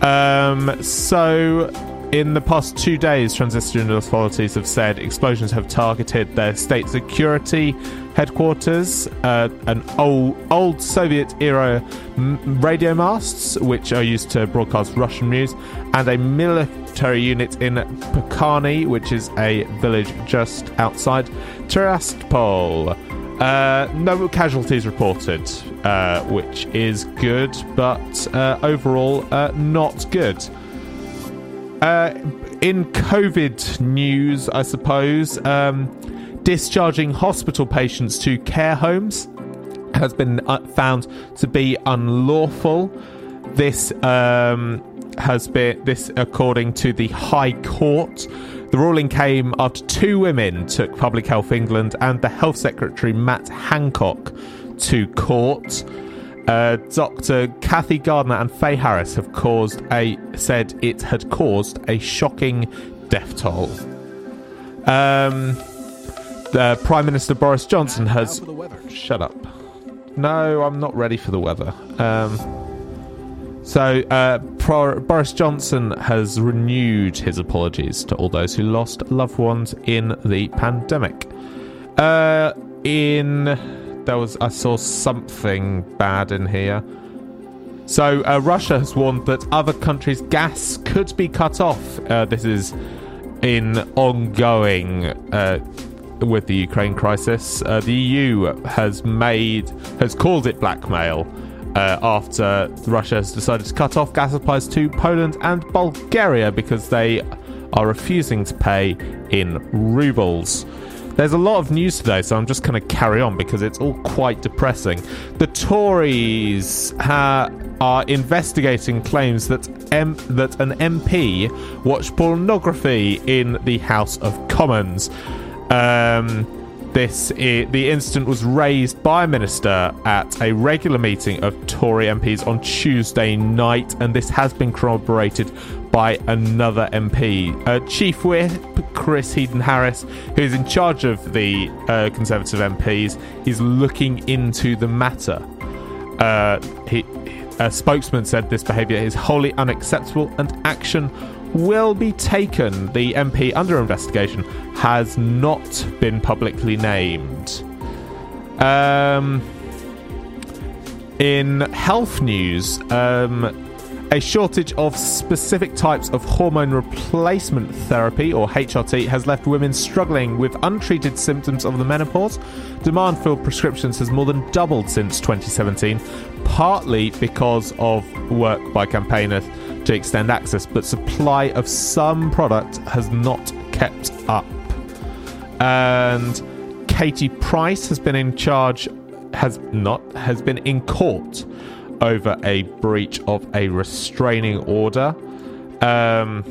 Um, so, in the past two days, Transnistrian authorities have said explosions have targeted their state security headquarters, uh, an old, old Soviet era radio masts, which are used to broadcast Russian news, and a military unit in Parcani, which is a village just outside Tiraspol. Uh, no casualties reported, uh, which is good, but uh, overall uh, not good. Uh, in COVID news, I suppose, um, discharging hospital patients to care homes has been uh, found to be unlawful. This um, has been this according to the High Court. The ruling came after two women took Public Health England and the Health Secretary Matt Hancock to court. Uh, Dr. Cathy Gardner and Fay Harris have caused a said it had caused a shocking death toll. Um, the Prime Minister Boris Johnson has shut up. No, I'm not ready for the weather. Um, so uh, Pro- Boris Johnson has renewed his apologies to all those who lost loved ones in the pandemic. Uh, in there was I saw something bad in here. So uh, Russia has warned that other countries' gas could be cut off. Uh, this is in ongoing uh, with the Ukraine crisis. Uh, the EU has made has called it blackmail uh, after Russia has decided to cut off gas supplies to Poland and Bulgaria because they are refusing to pay in rubles. There's a lot of news today, so I'm just going to carry on because it's all quite depressing. The Tories ha- are investigating claims that M- that an MP watched pornography in the House of Commons. Um, this the incident was raised by a minister at a regular meeting of Tory MPs on Tuesday night, and this has been corroborated by another MP. Uh, Chief Whip Chris Heaton Harris, who is in charge of the uh, Conservative MPs, is looking into the matter. Uh, he, a spokesman said this behaviour is wholly unacceptable and action will be taken. The MP under investigation has not been publicly named. Um, in health news, um, a shortage of specific types of hormone replacement therapy, or HRT, has left women struggling with untreated symptoms of the menopause. Demand for prescriptions has more than doubled since 2017, partly because of work by campaigners to extend access, but supply of some product has not kept up. And Katie Price has been in charge, has not, has been in court over a breach of a restraining order. Um,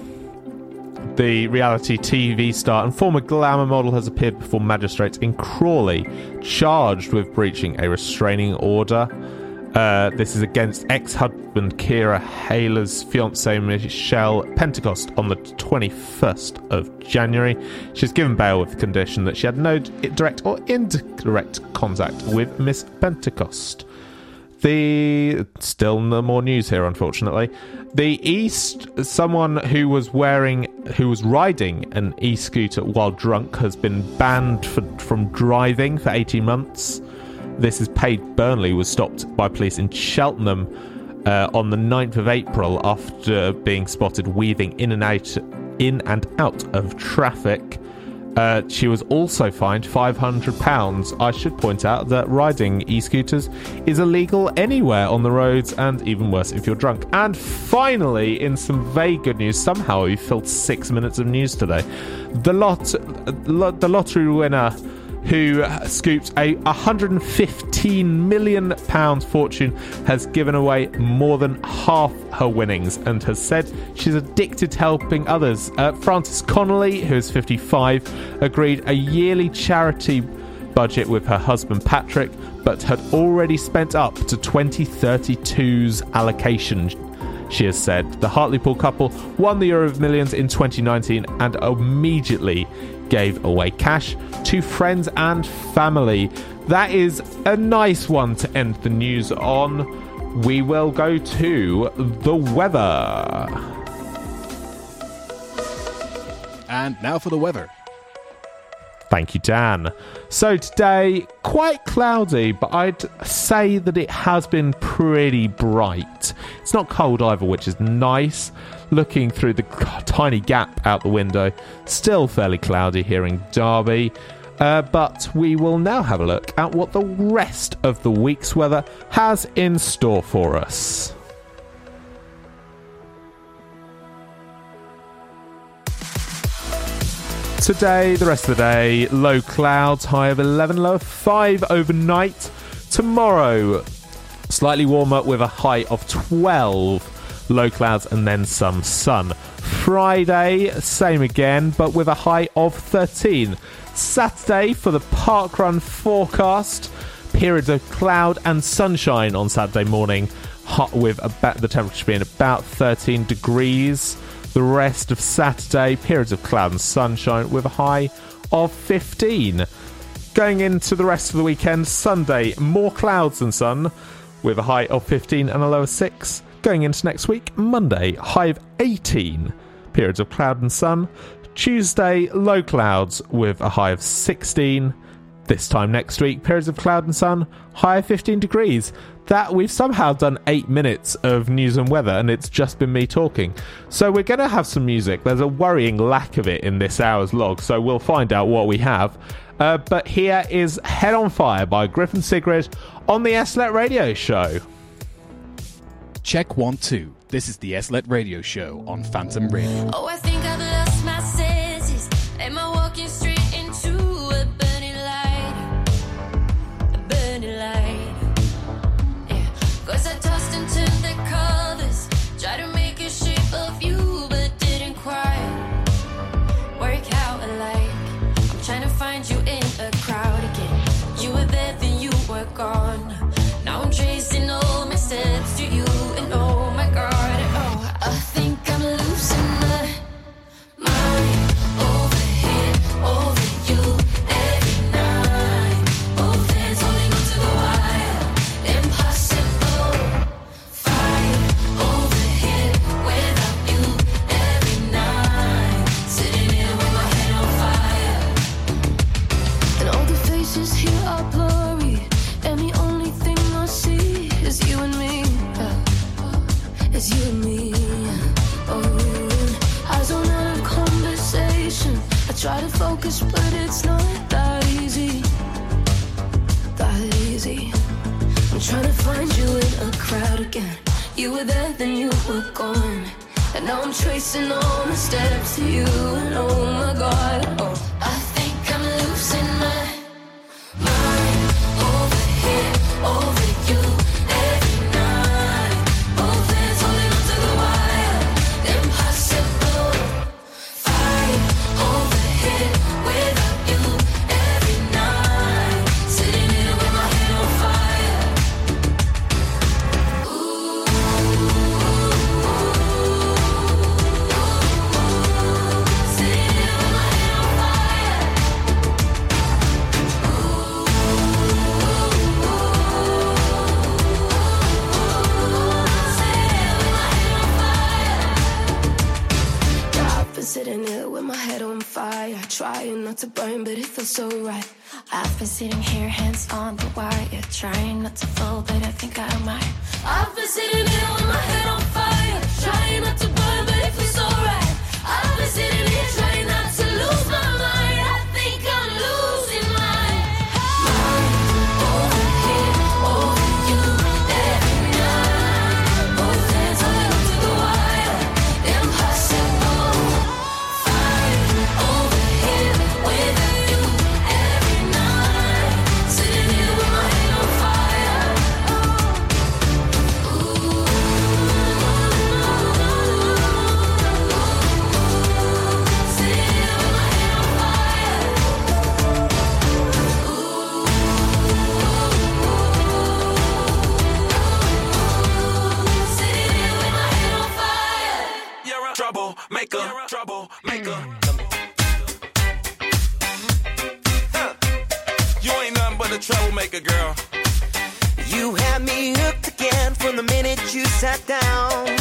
the reality TV star and former glamour model has appeared before magistrates in Crawley, charged with breaching a restraining order. Uh, this is against ex-husband Kieran Hayler's fiancee Michelle Pentecost on the 21st of January. She's given bail with the condition that she had no direct or indirect contact with Miss Pentecost. The still no more news here, unfortunately. The East, someone who was wearing, who was riding an e-scooter while drunk, has been banned for, from driving for 18 months. This is paid. Burnley was stopped by police in Cheltenham uh, on the 9th of April after being spotted weaving in and out, in and out of traffic. Uh, she was also fined £500. I should point out that riding e scooters is illegal anywhere on the roads, and even worse if you're drunk. And finally, in some vague good news, somehow we filled six minutes of news today. The lot, lo- the lottery winner who scooped a 115 million pounds fortune has given away more than half her winnings and has said she's addicted to helping others. Uh, Frances Connolly, who is 55, agreed a yearly charity budget with her husband Patrick, but had already spent up to 2032's allocation she has said. The Hartlepool couple won the Euro of Millions in 2019 and immediately gave away cash to friends and family. That is a nice one to end the news on. We will go to the weather. And now for the weather. Thank you, Dan. So today, quite cloudy, but I'd say that it has been pretty bright. It's not cold either, which is nice. Looking through the tiny gap out the window, still fairly cloudy here in Derby. Uh, but we will now have a look at what the rest of the week's weather has in store for us. Today, the rest of the day, low clouds, high of 11, low of 5 overnight. Tomorrow, slightly warmer with a high of 12, low clouds, and then some sun. Friday, same again, but with a high of 13. Saturday, for the parkrun forecast, periods of cloud and sunshine on Saturday morning, hot with about the temperature being about 13 degrees. The rest of Saturday, periods of cloud and sunshine with a high of 15. Going into the rest of the weekend, Sunday, more clouds than sun with a high of 15 and a low of 6. Going into next week, Monday, high of 18, periods of cloud and sun. Tuesday, low clouds with a high of 16. This time next week, periods of cloud and sun, high of 15 degrees. That we've somehow done eight minutes of news and weather, and it's just been me talking. So we're going to have some music. There's a worrying lack of it in this hour's log, so we'll find out what we have. Uh, but here is Head on Fire by Griff and Sigrid on the SLLET Radio Show. Check one, two. This is the SLLET Radio Show on Phantom Radio. Oh, focus, but it's not that easy. That easy. I'm trying to find you in a crowd again. You were there, then you were gone. And now I'm tracing all my steps to you. And oh my god, oh, I to burn, but it feels so right. I've been sitting here, hands on the wire, trying not to fall, but I think I might. I've been sitting here with my head on. a girl. You had me hooked again from the minute you sat down.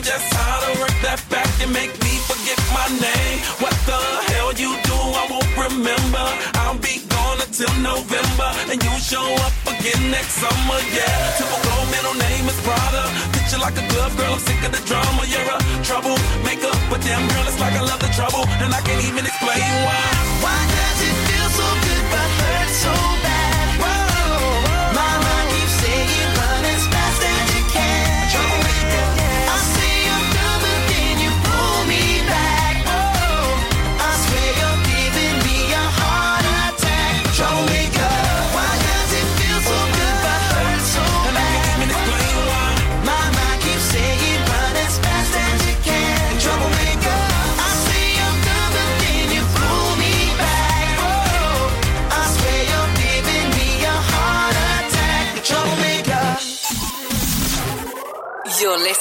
Know just how to work that back and make me forget my name. What the hell you do, I won't remember. I'll be gone until November, and you show up again next summer, yeah. Typical middle name is Prada. Picture like a glove, girl, I'm sick of the drama. You're a troublemaker, but damn girl, it's like I love the trouble, and I can't even explain why.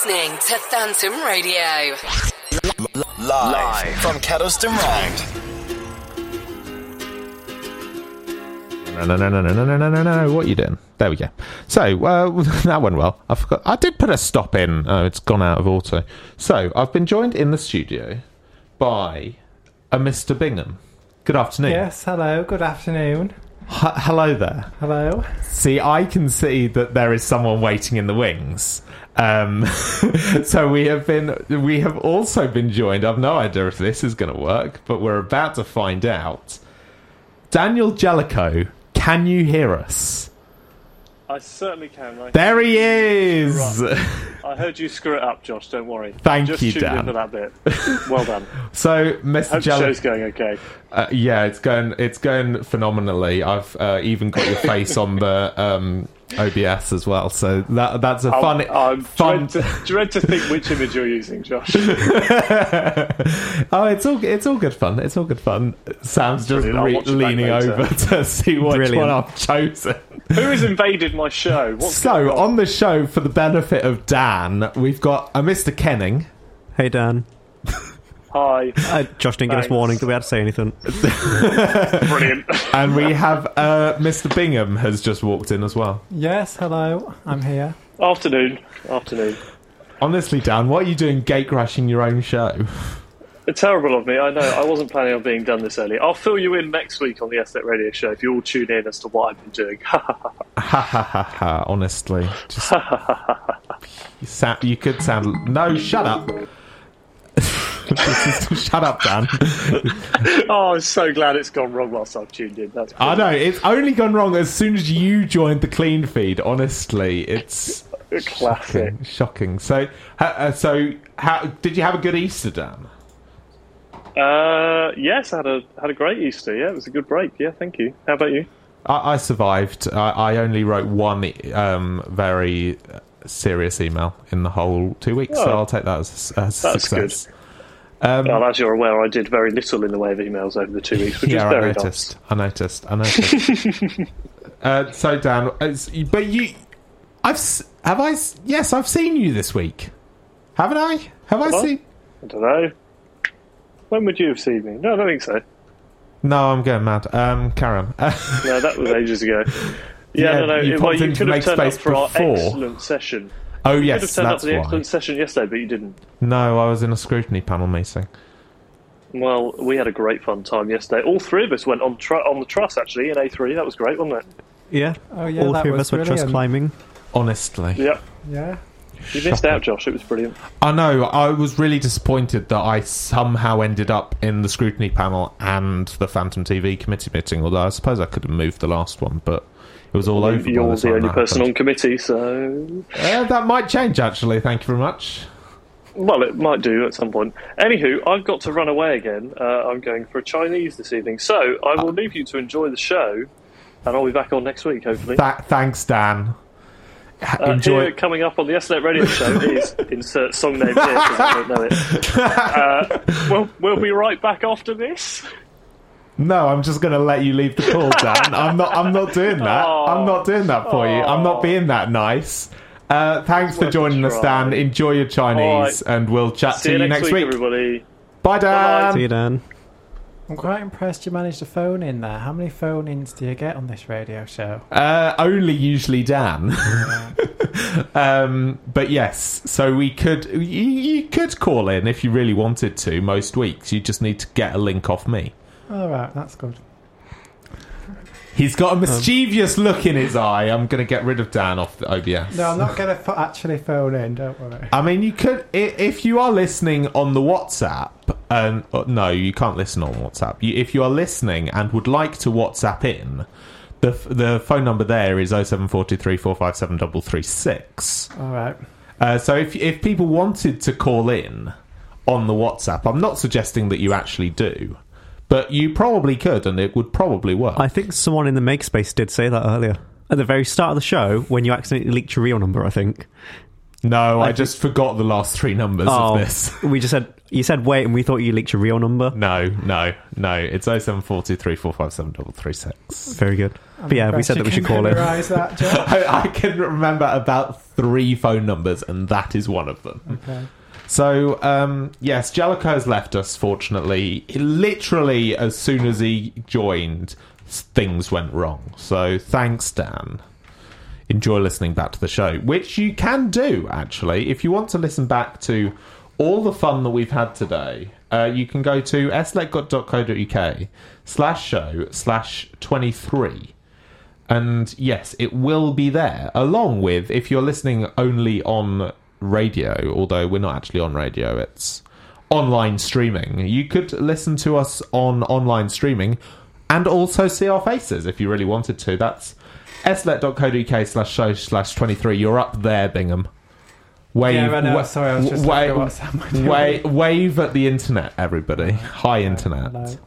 Listening to Phantom Radio. Live, Live. from Kedleston Road. No, no, no, no, no, no, no, no, no. What are you doing? There we go. So uh, that went well. I forgot. I did put a stop in. Oh, it's gone out of auto. So I've been joined in the studio by a Mr. Bingham. Good afternoon. Yes, hello, good afternoon. H- hello there. Hello. See, I can see that there is someone waiting in the wings. Um, so we have been, we have also been joined. I've no idea if this is going to work, but we're about to find out. Daniel Jellicoe, can you hear us? I certainly can. I There he is. I heard you screw it up, Josh. Don't worry. Thank Just you, tuned Dan. in for that bit. Well done. So, Mr. Hope the show's going okay. Uh, yeah, it's going. It's going phenomenally. I've uh, even got your face on the um, OBS as well. So that that's a fun. I'm, I'm fun. dread, to, dread to think which image you're using, Josh. oh, it's all it's all good fun. It's all good fun. Sam's just re- watch it back leaning over to see which Brilliant. one I've chosen. Who has invaded my show? What's so on the show, for the benefit of Dan, we've got a Mr. Kenning. Hey, Dan. Hi. Uh, Josh didn't give us warning that we had to say anything. Brilliant. and we have uh, Mr. Bingham has just walked in as well. Yes, hello, I'm here. Afternoon. Afternoon. Honestly, Dan, what are you doing gate crashing your own show? Terrible of me, I know. I wasn't planning on being done this early. I'll fill you in next week on the Estate Radio Show if you all tune in as to what I've been doing. Ha ha ha ha! Honestly, just you, sound, you could sound. No, shut up. shut up, Dan. oh, I'm so glad it's gone wrong whilst I've tuned in. That's I know it's only gone wrong as soon as you joined the clean feed. Honestly, it's classic. Shocking. shocking. So, uh, so how did you have a good Easter, Dan? Uh, yes, I had a had a great Easter. Yeah, it was a good break. Yeah, thank you. How about you? I, I survived. I, I only wrote one um, very serious email in the whole two weeks, so Oh. I'll take that as, as That's success. Um, well, as you're aware, I did very little in the way of emails over the two weeks, which yeah, is very I noticed. I noticed. I noticed. uh, so Dan, but you, I've have I? Yes, I've seen you this week. Haven't I? Have I Have I? seen? I don't know. When would you have seen me? No, I don't think so. No, I'm going mad. Um, Karen. No, that was ages ago. Yeah, Yeah, no, no. you well, popped you into could have turned up Space for our excellent session. Oh, you yes, could have turned up for the why. excellent session yesterday, but you didn't. no, I was in a scrutiny panel meeting. Well, we had a great fun time yesterday. All three of us went on tr- on the truss actually in A3. That was great, wasn't it? Yeah. Oh, yeah, All that three of us were trust brilliant. climbing. Honestly. Yep. Yeah. You missed out, Josh. It was brilliant. I know. I was really disappointed that I somehow ended up in the scrutiny panel and the Phantom TV committee meeting. Although I suppose I could have moved the last one, but it was all over. You're the the only person on committee, so Uh, that might change, actually. Thank you very much. well, it might do at some point. Anywho, I've got to run away again. Uh, I'm going for a Chinese this evening, so I will leave you to enjoy the show, and I'll be back on next week, hopefully. Th- thanks, Dan. Uh, Enjoy. Here, coming up on the SLLET radio show is insert song name here because I don't know it. Uh, we'll, we'll be right back after this. No, I'm just going to let you leave the call, Dan. I'm not. I'm not doing that. I'm not doing that for you. I'm not being that nice. Uh, thanks for joining us. Dan. Enjoy your Chinese, All right. and we'll chat See to you you next next week, week. everybody. Bye, Dan. See you, Dan. I'm quite impressed you managed to phone in there. How many phone ins do you get on this radio show? Uh, only usually Dan. um, but yes, so we could you, you could call in if you really wanted to. Most weeks, you just need to get a link off me. All right, that's good. He's got a mischievous look in his eye. I'm going to get rid of Dan off the OBS. No, I'm not going to actually phone in. Don't worry. I mean, you could if you are listening on the WhatsApp. And uh, no, you can't listen on WhatsApp. If you are listening and would like to WhatsApp in, the the phone number there is 07423 457 336. All right. Uh, so if if people wanted to call in on the WhatsApp, I'm not suggesting that you actually do, but you probably could, and it would probably work. I think someone in the Makespace did say that earlier. At the very start of the show, when you accidentally leaked your real number, I think. No, I, I just forgot the last three numbers Oh, of this. we just said you said wait, and we thought you leaked your real number. No, no, no. It's 07423 457 336. Very good. But yeah, we said that we should call it. That, I, I can remember about three phone numbers, and that is one of them. Okay. So, um, yes, Jellicoe has left us, fortunately. Literally, as soon as he joined, things went wrong. So, thanks, Dan. Enjoy listening back to the show, which you can do, actually. If you want to listen back to all the fun that we've had today, uh, you can go to sllet.co.uk slash show slash 23. And yes, it will be there, along with if you're listening only on radio, although we're not actually on radio, it's online streaming. You could listen to us on online streaming and also see our faces if you really wanted to. That's sllet.co.uk slash show slash 23. You're up there, Bingham. Wave, Yeah, I wa- Sorry, I was just wa- looking at what Sam was doing. wa- wave at the internet, everybody. Hi, internet.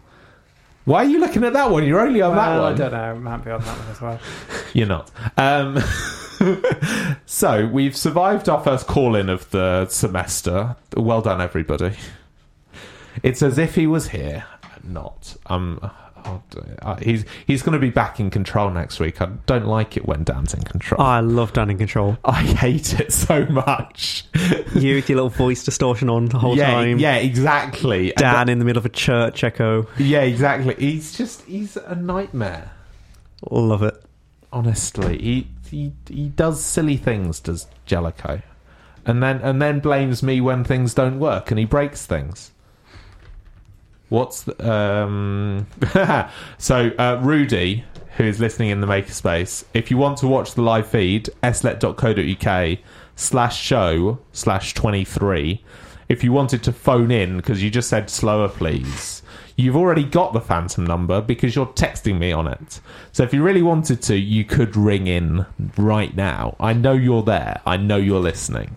Why are you looking at that one? You're only on that one. I don't know. I might be on that one as well. You're not. Um, so we've survived our first call in of the semester. Well done, everybody. It's as if he was here. Not. Um. oh. Uh, he's he's going to be back in control next week. I don't like it when Dan's in control. I love Dan in control. I hate it so much. you with your little voice distortion on the whole yeah, time. yeah, exactly. Dan in the middle of a church echo. Yeah, exactly. He's just he's a nightmare. Love it. Honestly, he he he does silly things. Does Jellicoe, and then and then blames me when things don't work, and he breaks things. What's the, um? so uh, Rudy, who is listening in the makerspace, if you want to watch the live feed, sllet.co.uk slash show slash twenty three. If you wanted to phone in because you just said slower, please. You've already got the phantom number because you're texting me on it. So if you really wanted to, you could ring in right now. I know you're there. I know you're listening.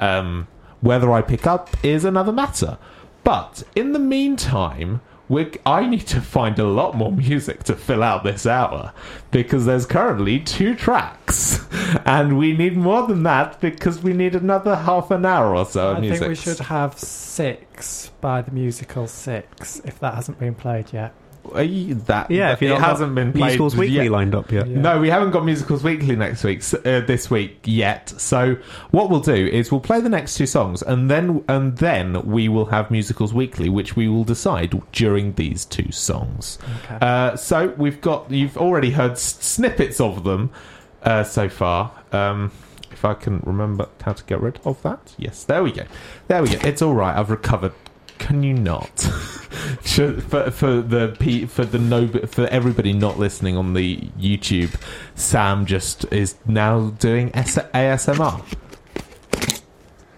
Um, whether I pick up is another matter. But in the meantime, we're, I need to find a lot more music to fill out this hour because there's currently two tracks, and we need more than that because we need another half an hour or so of I music. think we should have six by the musical Six, if that hasn't been played yet. You- that Yeah, if it hasn't been played Musicals Weekly yet. lined up yet. Yeah. No, we haven't got musicals weekly next week. Uh, this week yet. So what we'll do is we'll play the next two songs, and then and then we will have musicals weekly, which we will decide during these two songs. Okay. Uh, so we've got you've already heard snippets of them uh, so far. Um, if I can remember how to get rid of that, yes, there we go. There we go. It's all right. I've recovered. Can you not? for, for the for the no for everybody not listening on the YouTube, Sam just is now doing ASMR.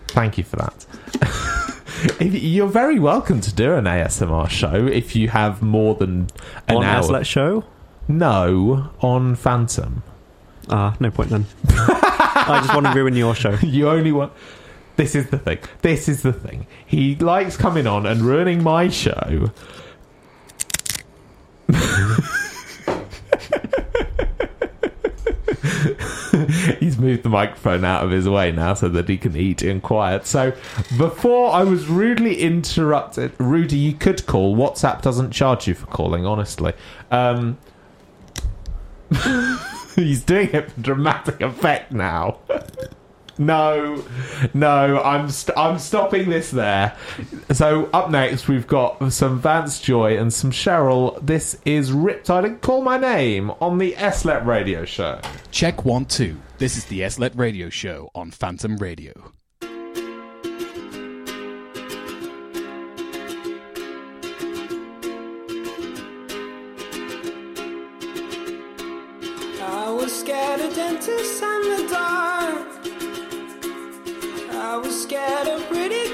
Thank you for that. If- You're very welcome to do an ASMR show if you have more than an On hour. Aslet Show? No, on Phantom. Ah, no point then. I just want to ruin your show. You only want. This is the thing. This is the thing. He likes coming on and ruining my show. He's moved the microphone out of his way now so that he can eat in quiet. So before I was rudely interrupted, Rudy, you could call. WhatsApp doesn't charge you for calling, honestly. Um, he's doing it for dramatic effect now. no, no, I'm i st- I'm stopping this there. So up next we've got some Vance Joy and some Cheryl. This is Riptide and Call My Name on the SLLET Radio Show. Check one two. This is the SLLET Radio Show on Phantom Radio. I was scared of dentists and the dark. I was scared of pretty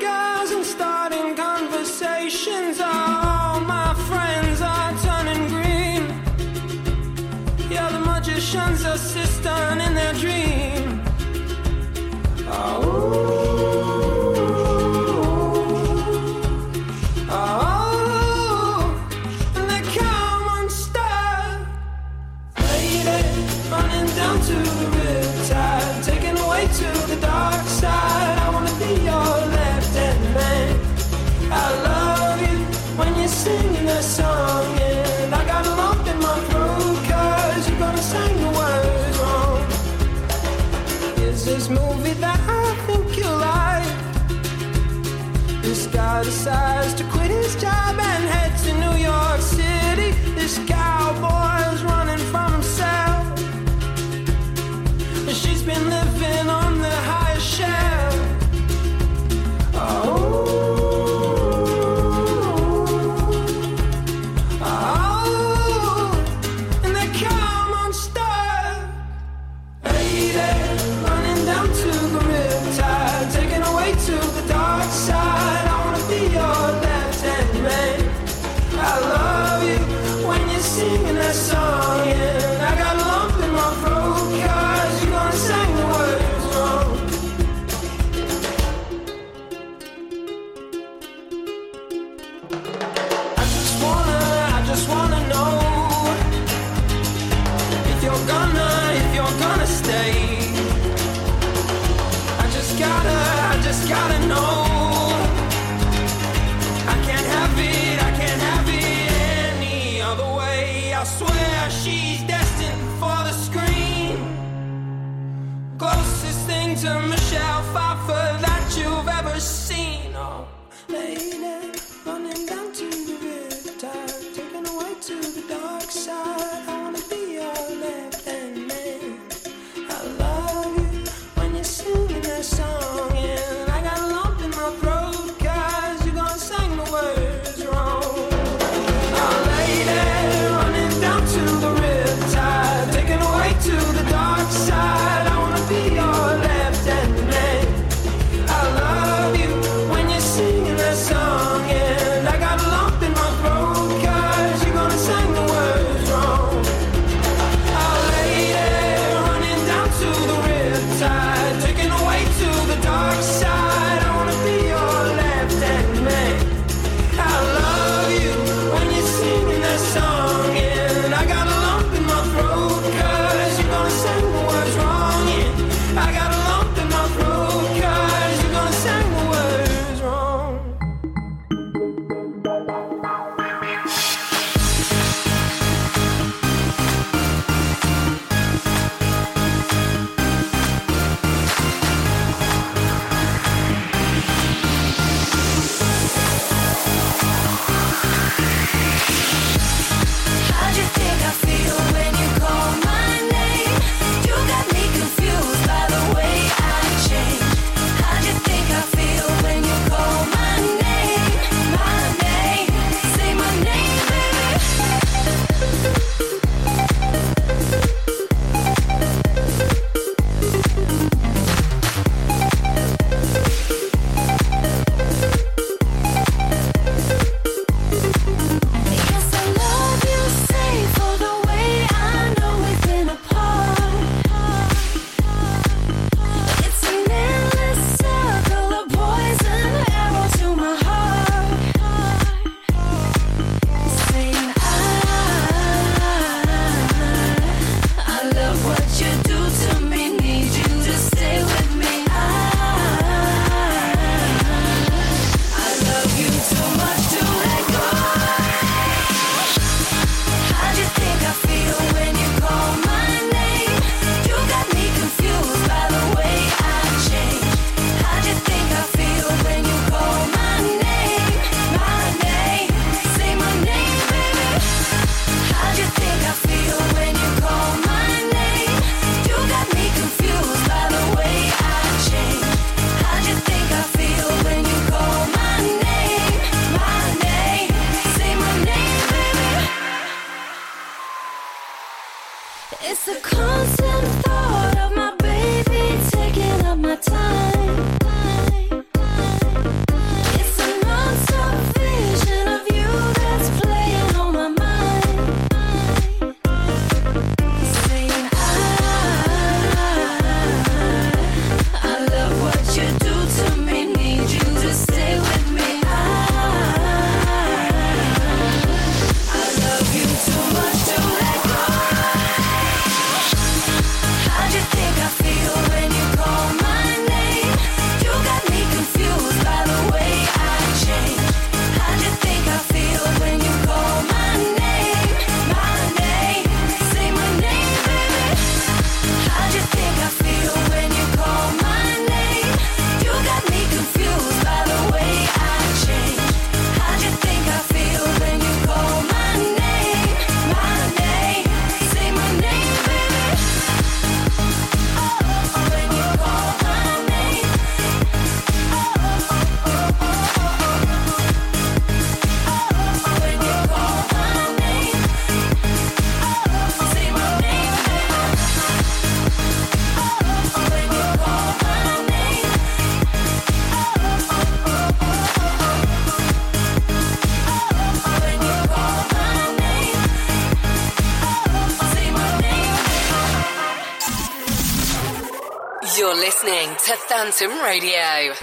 listening Phantom Radio.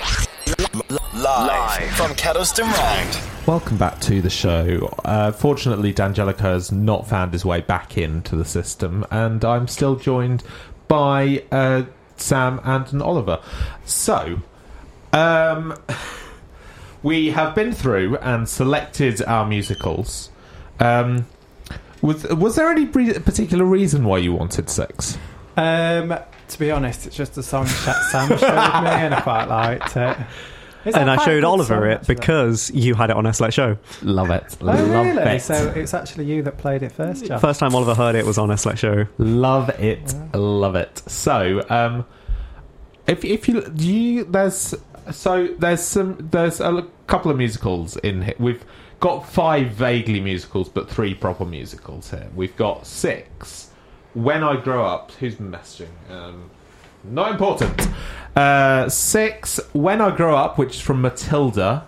Live, from Kedleston Round. Welcome back to the show. Uh, fortunately, Dan Jellicoe has not found his way back into the system, and I'm still joined by uh, Sam and an Oliver. So, um, we have been through and selected our musicals. Um, was, was there any bre- particular reason why you wanted six? Um, to be honest, it's just a song that Sam showed me, and I quite liked it. It's and I showed Oliver song, it actually. because you had it on SLLET Show. Love it. Oh, really? So it's actually you that played it first, Josh. First time Oliver heard it was on SLLET Show. Love it, love it. So, um, if if you do you there's so there's some there's a couple of musicals in here. We've got five vaguely musicals, but three proper musicals here. We've got six. When I grow up, who's messaging? Um, not important. Uh, six. When I grow up, which is from Matilda.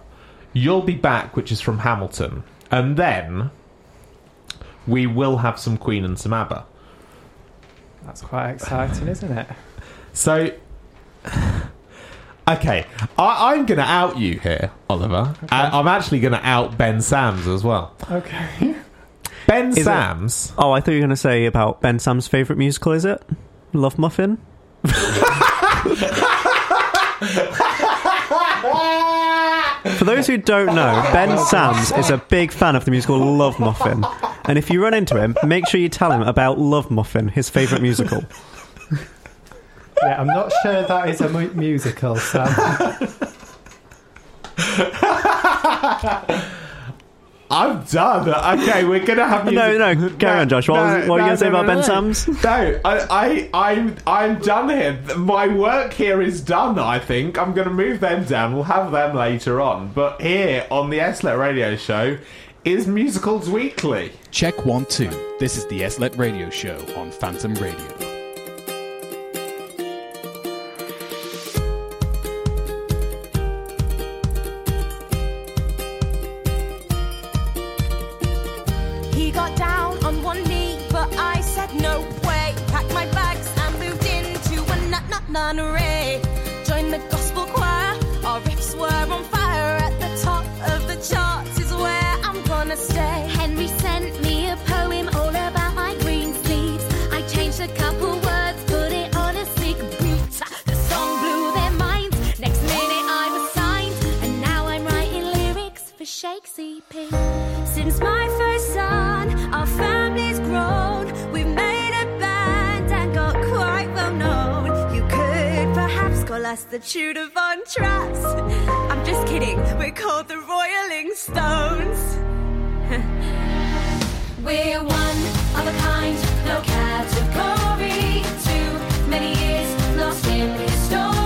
You'll be back, which is from Hamilton, and then we will have some Queen and some ABBA. That's quite exciting, isn't it? So, okay, I, I'm going to out you here, Oliver. I, I'm actually going to out Ben Sams as well. Okay. Ben Is it- Sams. Oh, I thought you were going to say about Ben Sam's favourite musical, is it? Love Muffin? For those who don't know, Ben Sams is a big fan of the musical Love Muffin. And if you run into him, make sure you tell him about Love Muffin, his favourite musical. Yeah, I'm not sure that is a mu- musical, Sam. I'm done. Okay, we're gonna have No, music- no, carry on, Josh. What was- what were you gonna say about Ben Sams? No, I, I, I'm, I'm done here. My work here is done. I think I'm gonna move them down. We'll have them later on. But here on the SLLET Radio Show is Musicals Weekly. Check one, two. This is the SLLET Radio Show on Phantom Radio. A nut us the Tudor Von Traps. I'm just kidding, we're called the Royaling Stones. we're one of a kind, no category. Too many years lost in history.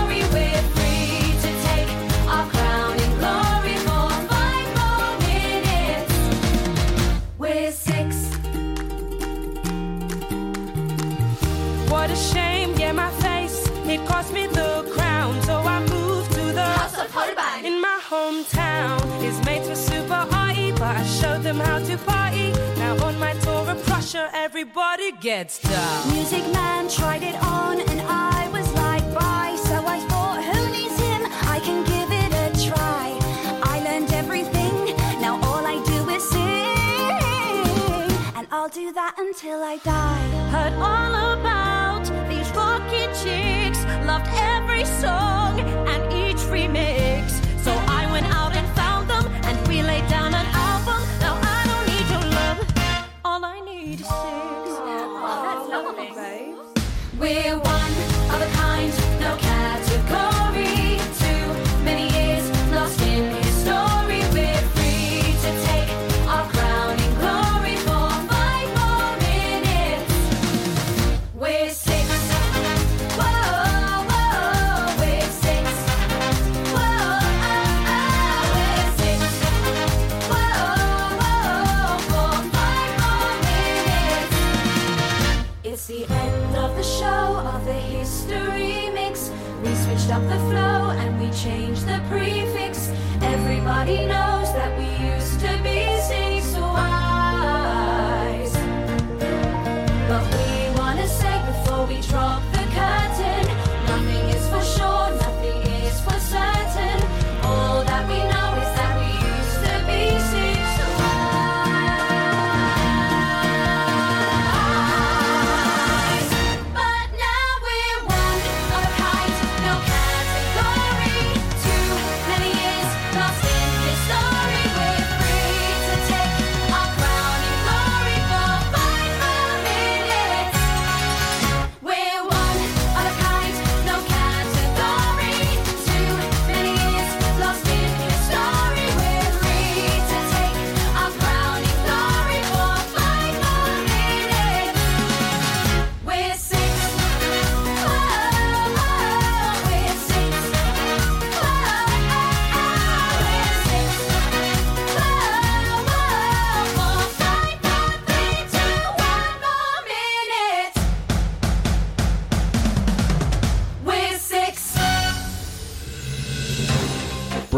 Hometown is made for super high, but I showed them how to party. Now on my tour of Prussia, everybody gets down. Music Man tried it on and I was like, bye. So I thought, who needs him? I can give it a try. I learned everything. Now all I do is sing. And I'll do that until I die. Heard all about these rocket chicks, loved every song and each remix. We're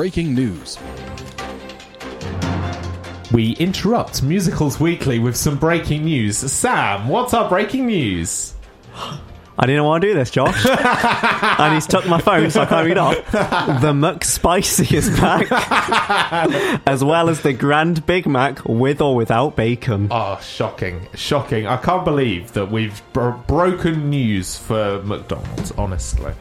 Breaking news. We interrupt Musicals Weekly with some breaking news. Sam, what's our breaking news? I didn't want to do this, Josh. and he's took my phone so I can't read off. The McSpicy is back. as well as the Grand Big Mac with or without bacon. Oh, shocking. Shocking. I can't believe that we've bro- broken news for McDonald's, honestly.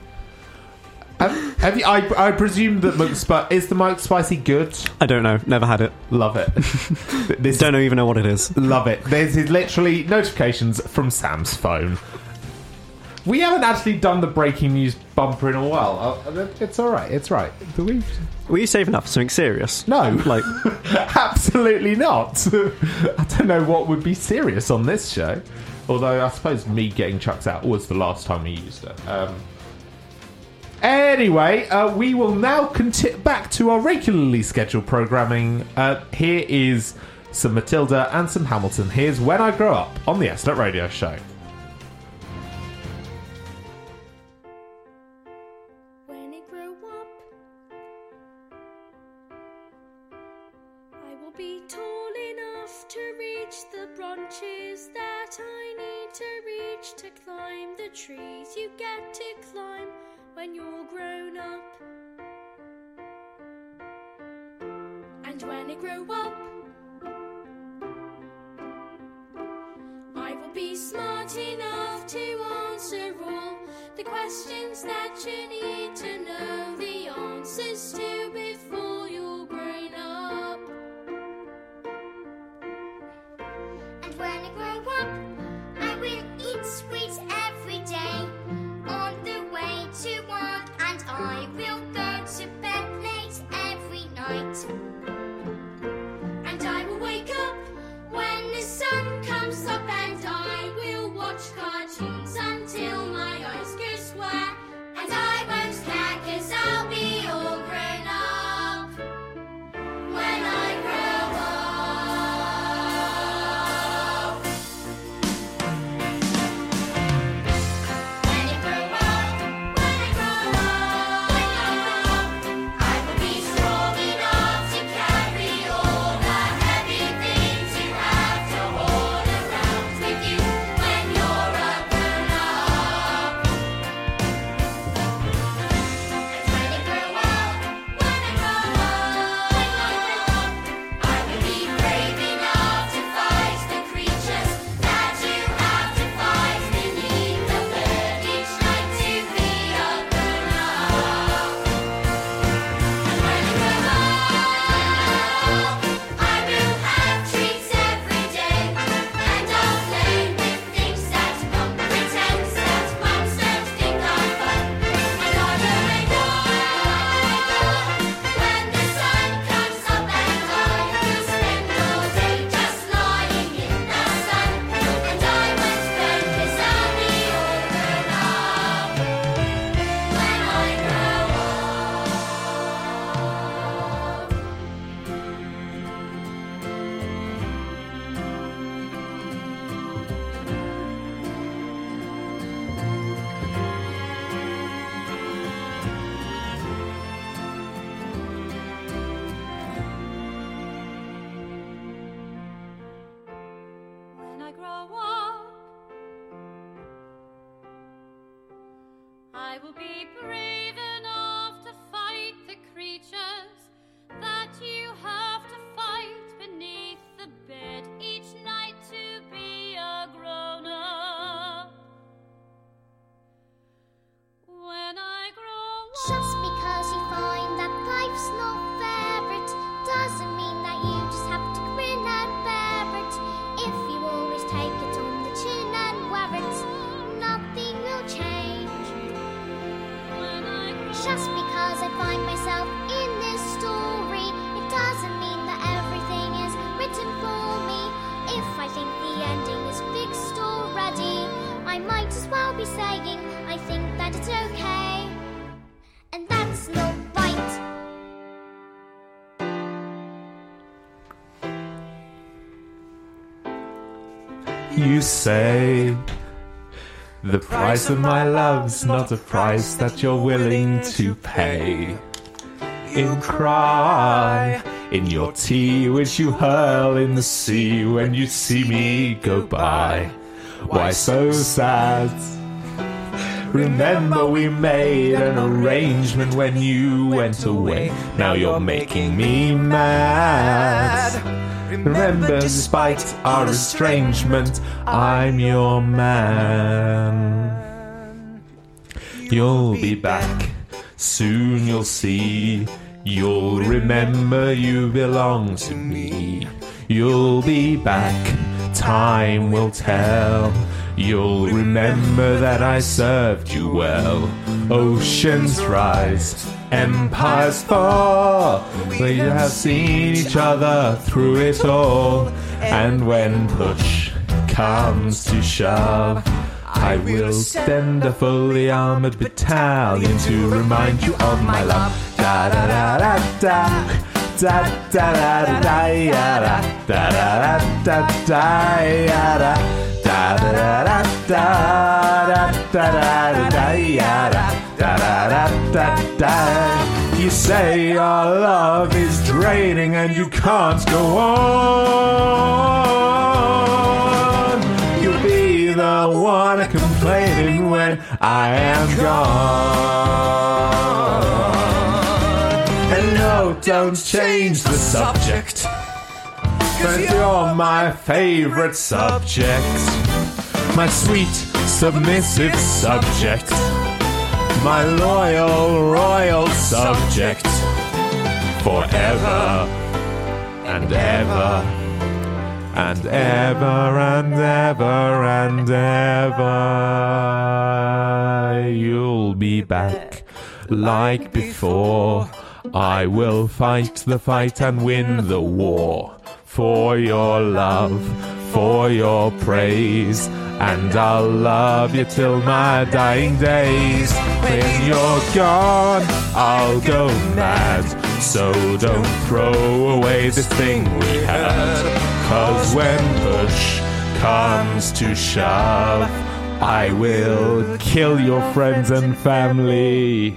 Have, have you, I, I presume that McSpi- is the McSpicy good? I don't know. Never had it. Love it. this don't even know what it is. Love it. There's literally notifications from Sam's phone. We haven't actually done the breaking news bumper in a while. Uh, It's all right. It's right. Do we? Were you saving up for something serious? No, like absolutely not. I don't know what would be serious on this show. Although I suppose me getting chucked out was the last time we used it. Um, anyway, uh, we will now conti- back to our regularly scheduled programming. Uh, here is some Matilda and some Hamilton. Here's When I Grow Up on the SLLET Radio Show. When you're grown up. And when I grow up, I will be smart enough to answer all the questions that you need to know the answers to before you're grown up. And when I grow up, I will eat sweets I will say the price of my love's not a price that you're willing to pay. In cry, in your tea which you hurl in the sea when you see me go by. Why so sad? Remember we made an arrangement when you went away. Now you're making me mad. Remember, despite our estrangement, I'm your man. You'll be back, soon you'll see. You'll remember you belong to me. You'll be back, time will tell. You'll remember that I served you well. Oceans rise, empires fall. We have seen each other through it all. And when push comes to shove, I will send a fully armored battalion to remind you of my love. Da da da da da. Da da da da da da da da da da da da da da da da da da da da da da. You say your love is draining and you can't go on. You'll be the one complaining when I am gone. And no, don't change the subject. You're my favorite subject. My sweet, submissive subject. My loyal, royal subject. Forever and ever and ever and ever and ever. You'll be back like before. I will fight the fight and win the war for your love, for your praise. And I'll love you till my dying days. When you're gone, I'll go mad. So don't throw away this thing we had. Cause when push comes to shove, I will kill your friends and family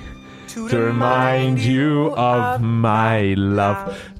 to remind you of my love.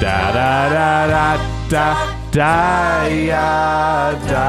da da da da da da da.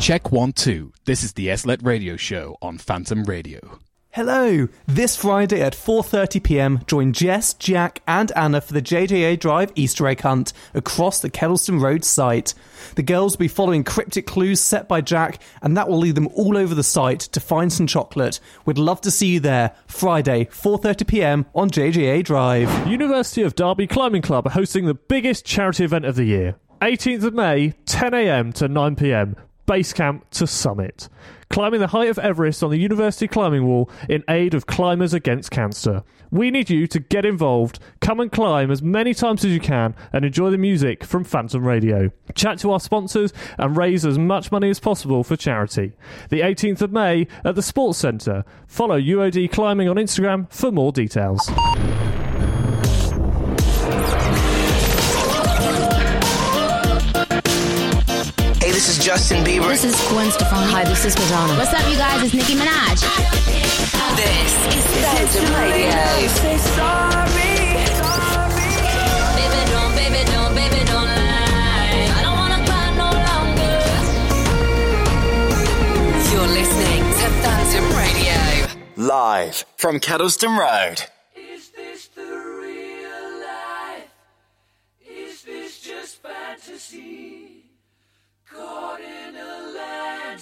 Check one, two. This is the SLLET Radio Show on Phantom Radio. Hello! This Friday at 4:30 p.m., join Jess, Jack, and Anna for the JJA Drive Easter egg hunt across the Kedleston Road site. The girls will be following cryptic clues set by Jack, and that will lead them all over the site to find some chocolate. We'd love to see you there. Friday, 4:30 p.m. on JJA Drive. University of Derby Climbing Club are hosting the biggest charity event of the year. 18th of May, 10am to 9pm. base camp to summit. Climbing the height of Everest on the University Climbing Wall in aid of climbers against cancer. We need you to get involved, come and climb as many times as you can, and enjoy the music from Phantom Radio. Chat to our sponsors and raise as much money as possible for charity. The 18th of May at the Sports Centre. Follow UOD Climbing on Instagram for more details. This is Justin Bieber. This is Gwen Stefani. Hi, this is Madonna. What's up, you guys? It's Nicki Minaj. This is Phantom Radio. Say sorry. Baby, don't, baby, don't, baby, don't lie. I don't wanna cry no longer. You're listening to Phantom Radio. Live from Kedleston Road.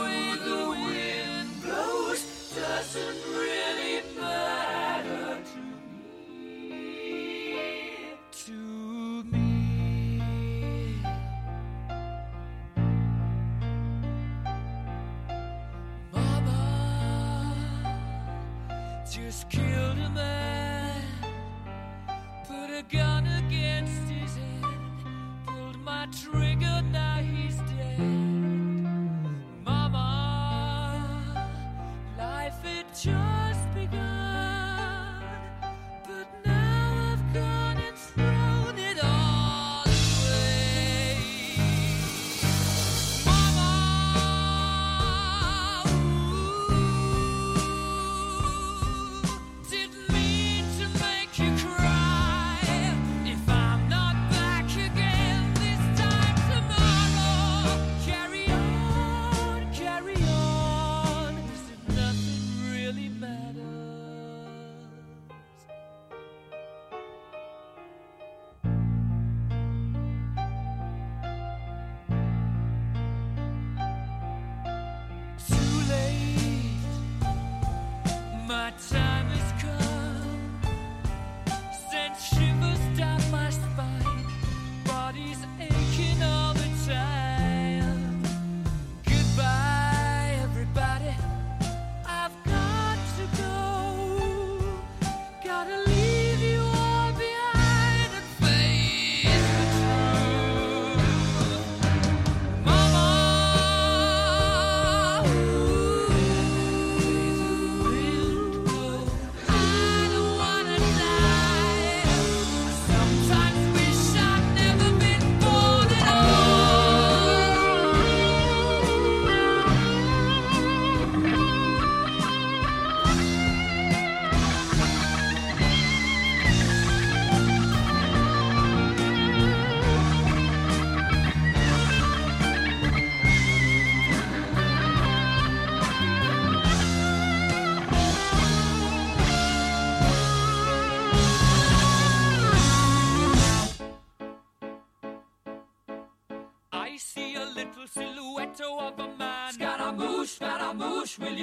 way the wind blows doesn't really matter to me. To me. Mama just killed a man. Put a gun against his head. Pulled my trigger, now he's dead. Life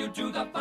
do the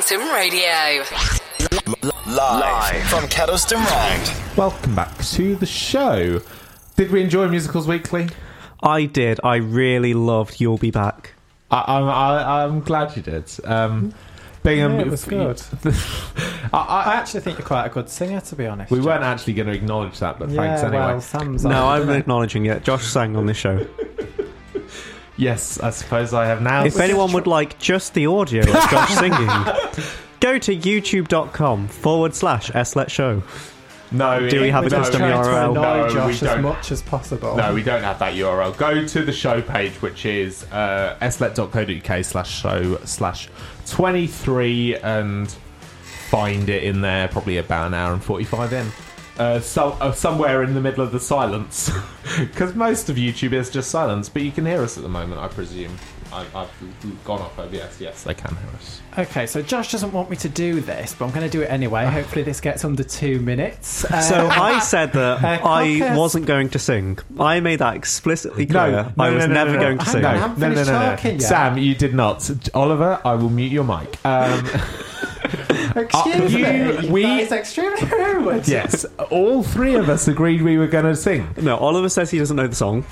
Phantom Radio. Live from Kedleston Road. Welcome back to the show. Did we enjoy Musicals Weekly? I did. I really loved You'll Be Back. I, I'm, I, I'm glad you did. Um, being a, Yeah, it was good. I, I actually think you're quite a good singer, to be honest. we Jack. weren't actually going to acknowledge that, but Yeah, thanks anyway. well, Sam's No, on, I'm isn't acknowledging it. Josh sang on this show. Yes, I suppose I have now. If anyone would like just the audio of Josh singing, go to youtube.com forward slash SLLET Show. No, Do we have a We're custom trying URL? No, we Josh as don't. much as possible. No, we don't have that URL. Go to the show page, which is uh, sllet.co.uk slash show slash 23 and find it in there probably about an hour and 45 in. Uh, so, uh, somewhere in the middle of the silence. Because most of YouTube is just silence, but you can hear us at the moment, I presume. I, I've gone off OBS. Yes, they can hear us. Okay, so Josh doesn't want me to do this, but I'm going to do it anyway. Hopefully, this gets under two minutes. Uh, So I said that uh, I wasn't going to sing. I made that explicitly clear. I was never going to Hang sing. on, I haven't No, no, no, no, no. Sam, you did not. Oliver, I will mute your mic. Um, Excuse you- me. we- that is extremely rude. yes, all three of us agreed we were going to sing. No, Oliver says he doesn't know the song.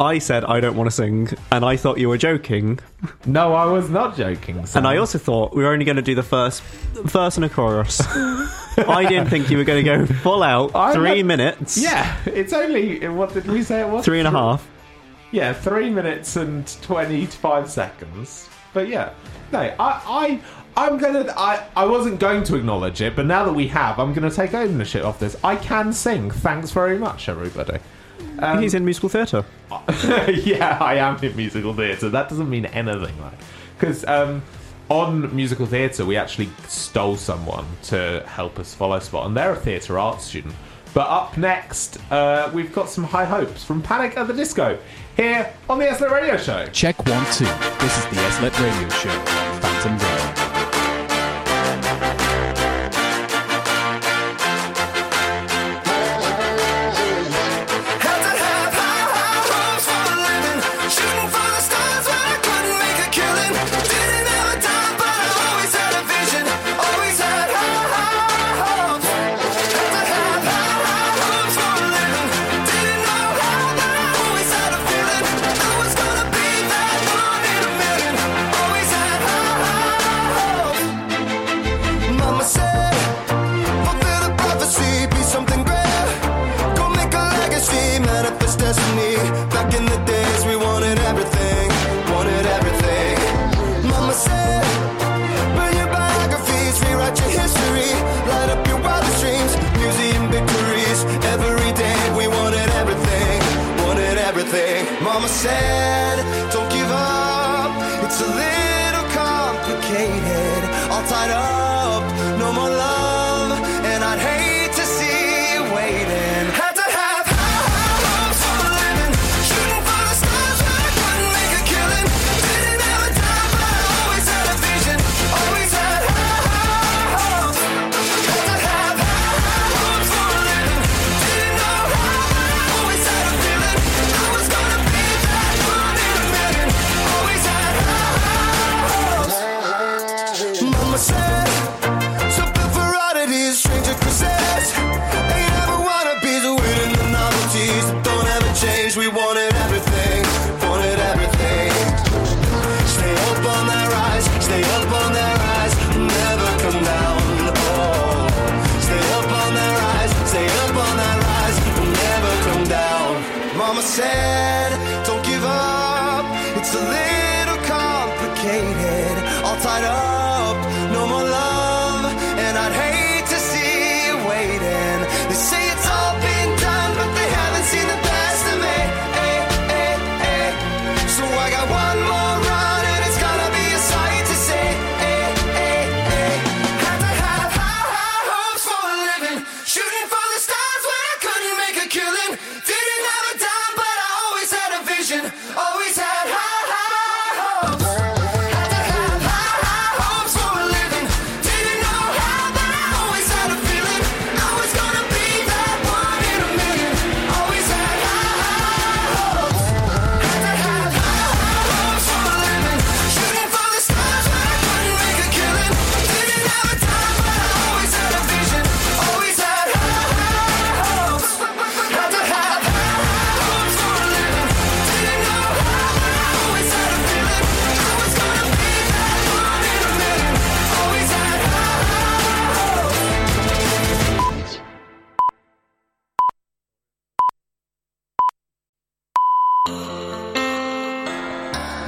I said I don't want to sing, and I thought you were joking. No, I was not joking. Sam. And I also thought we were only going to do the first verse and a chorus. I didn't think you were going to go full out I'm three not- minutes. Yeah, it's only what did we say it was? Three and a half. Yeah, three minutes and twenty-five seconds. But yeah, no, I, I, I'm gonna. I, I wasn't going to acknowledge it, but now that we have, I'm gonna take ownership of this. I can sing. Thanks very much, everybody. Um, He's in musical theatre. yeah, I am in musical theatre. That doesn't mean anything, like because um, on musical theatre we actually stole someone to help us follow spot, and they're a theatre arts student. But up next, uh, we've got some high hopes from Panic at the Disco here on the SLLET Radio Show. Check one, two. This is the SLLET Radio Show on Phantom Radio.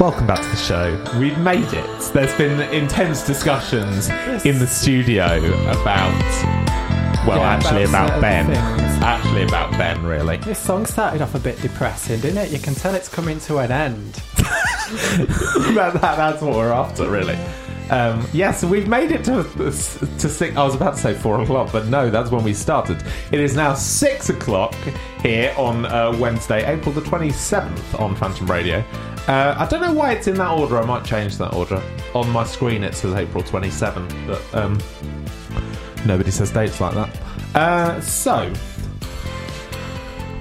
Welcome back to the show. We've made it. There's been intense discussions in the studio about, well, Yeah, actually about about, certain Ben. things. Actually about Ben, really. This song started off a bit depressing, didn't it? You can tell it's coming to an end. that, that, that's what we're after, really. Um, yeah, so we've made it to to six. I was about to say four o'clock, but no, that's when we started. It is now six o'clock here on uh, Wednesday, April the twenty seventh on Phantom Radio. Uh, I don't know why it's in that order. I might change that order. On my screen, it says April twenty seventh, but um, nobody says dates like that. Uh, so,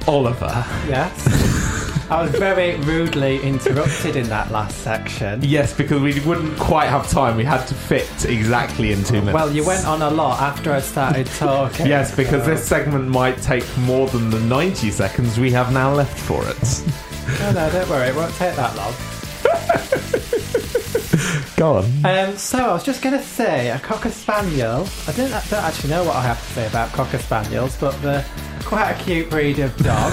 Oliver. Yes. I was very rudely interrupted in that last section. Yes, because we wouldn't quite have time. We had to fit exactly in two minutes. Well, you went on a lot after I started talking. Yes, because so- this segment might take more than the 90 seconds we have now left for it. No, no, don't worry, it won't take that long. Go on. Um, so I was just going to say a cocker spaniel. I don't, don't actually know what I have to say about cocker spaniels, but they're quite a cute breed of dog.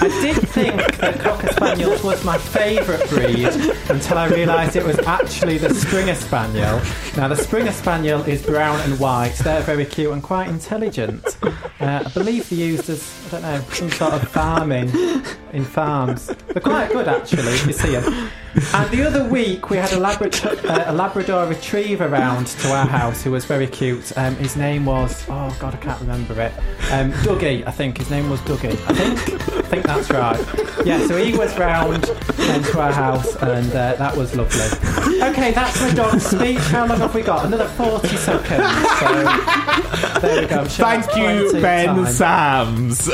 I did think that Cocker Spaniels was my favourite breed until I realised it was actually the Springer Spaniel. Now, the Springer Spaniel is brown and white. They're very cute and quite intelligent. Uh, I believe they're used as, I don't know, some sort of farming in farms. They're quite good, actually, you see them. And the other week, we had a, Labrador, uh, a Labrador Retriever round to our house who was very cute. Um, his name was, oh God, I can't remember it. Um, Dougie, I think. His name was Dougie. I think. I think that's right. Yeah, so he was round um, to our house, and uh, that was lovely. Okay, that's my dog speech. How long have we got? Another 40 seconds. So, there we go. I'm sure Thank you, Ben time. Sams.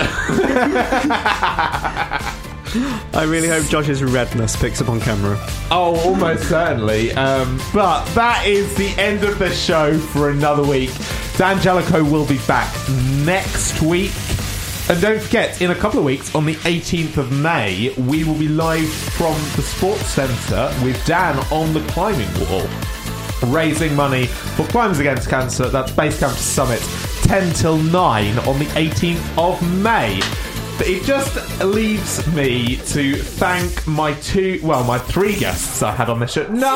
I really hope Josh's redness picks up on camera. Oh, almost certainly. Um, but that is the end of the show for another week. Dan Jellicoe will be back next week. And don't forget, in a couple of weeks, on the 18th of May, we will be live from the Sports Centre with Dan on the climbing wall, raising money for Climbs Against Cancer. That's Base Camp Summit, 10 till 9 on the 18th of May. It just leaves me to thank my two, well, my three guests I had on this show. No!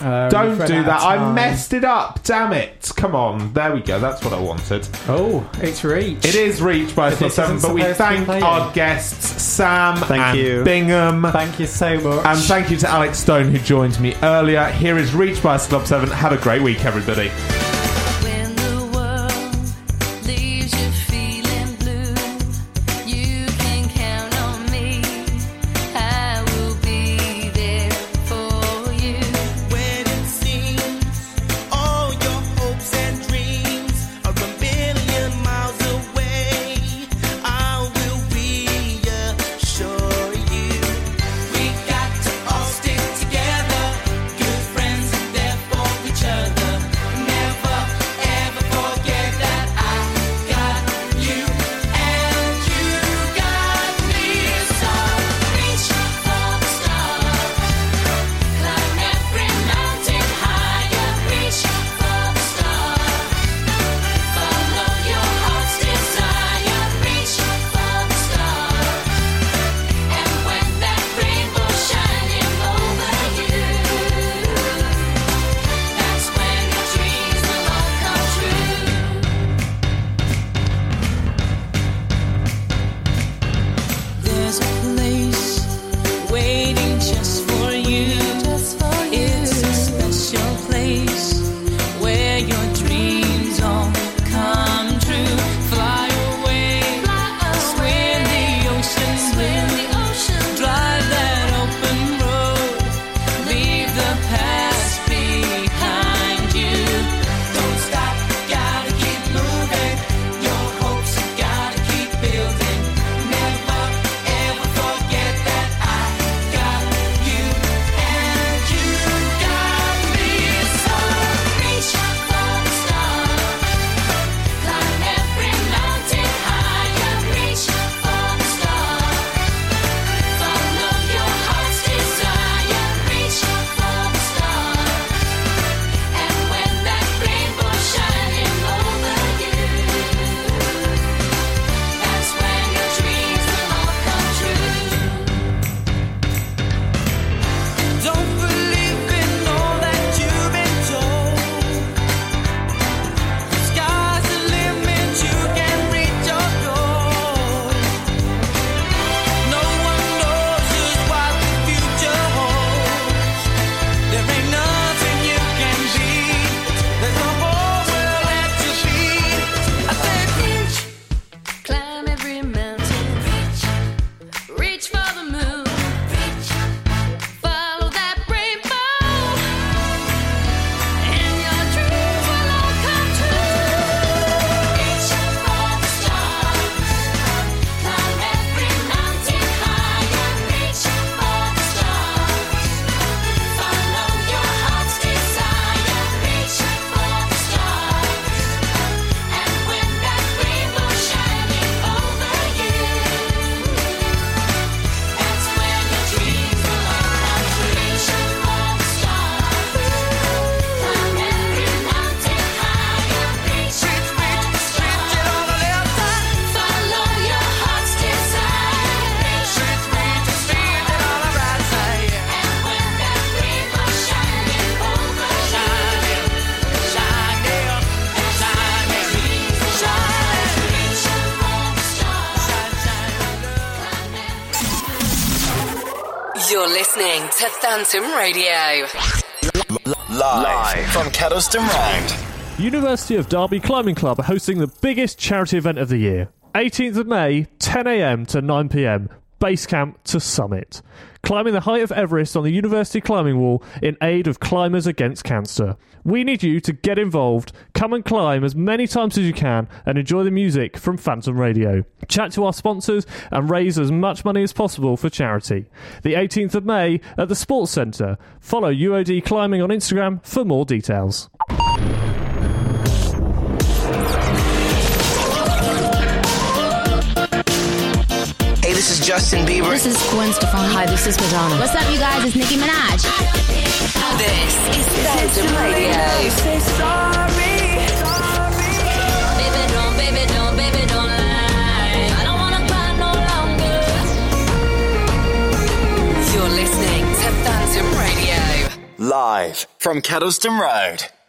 Uh, Don't do that. I messed it up. Damn it. Come on. There we go. That's what I wanted. Oh, it's Reach. It is Reach by S Club 7, but we supposed to be thank our guests, Sam Thank and you. Bingham. Thank you so much. And thank you to Alex Stone who joined me earlier. Here is Reach by Club 7. Have a great week, everybody. To Phantom Radio. Live from Kedleston Road. University of Derby Climbing Club are hosting the biggest charity event of the year. 18th of May, 10am to 9pm, base camp to summit. Climbing the height of Everest on the University Climbing Wall in aid of Climbers Against Cancer. We need you to get involved, come and climb as many times as you can, and enjoy the music from Phantom Radio. Chat to our sponsors and raise as much money as possible for charity. The 18th of May at the Sports Centre. Follow UOD Climbing on Instagram for more details. This is Justin Bieber. This is Gwen Stefani. Hi, this is Madonna. What's up, you guys? It's Nicki Minaj. This is Phantom Radio. Say sorry. Baby, don't, baby, don't, baby, don't lie. I don't wanna cry no longer. You're listening to Phantom Radio. Live from Kedleston Road.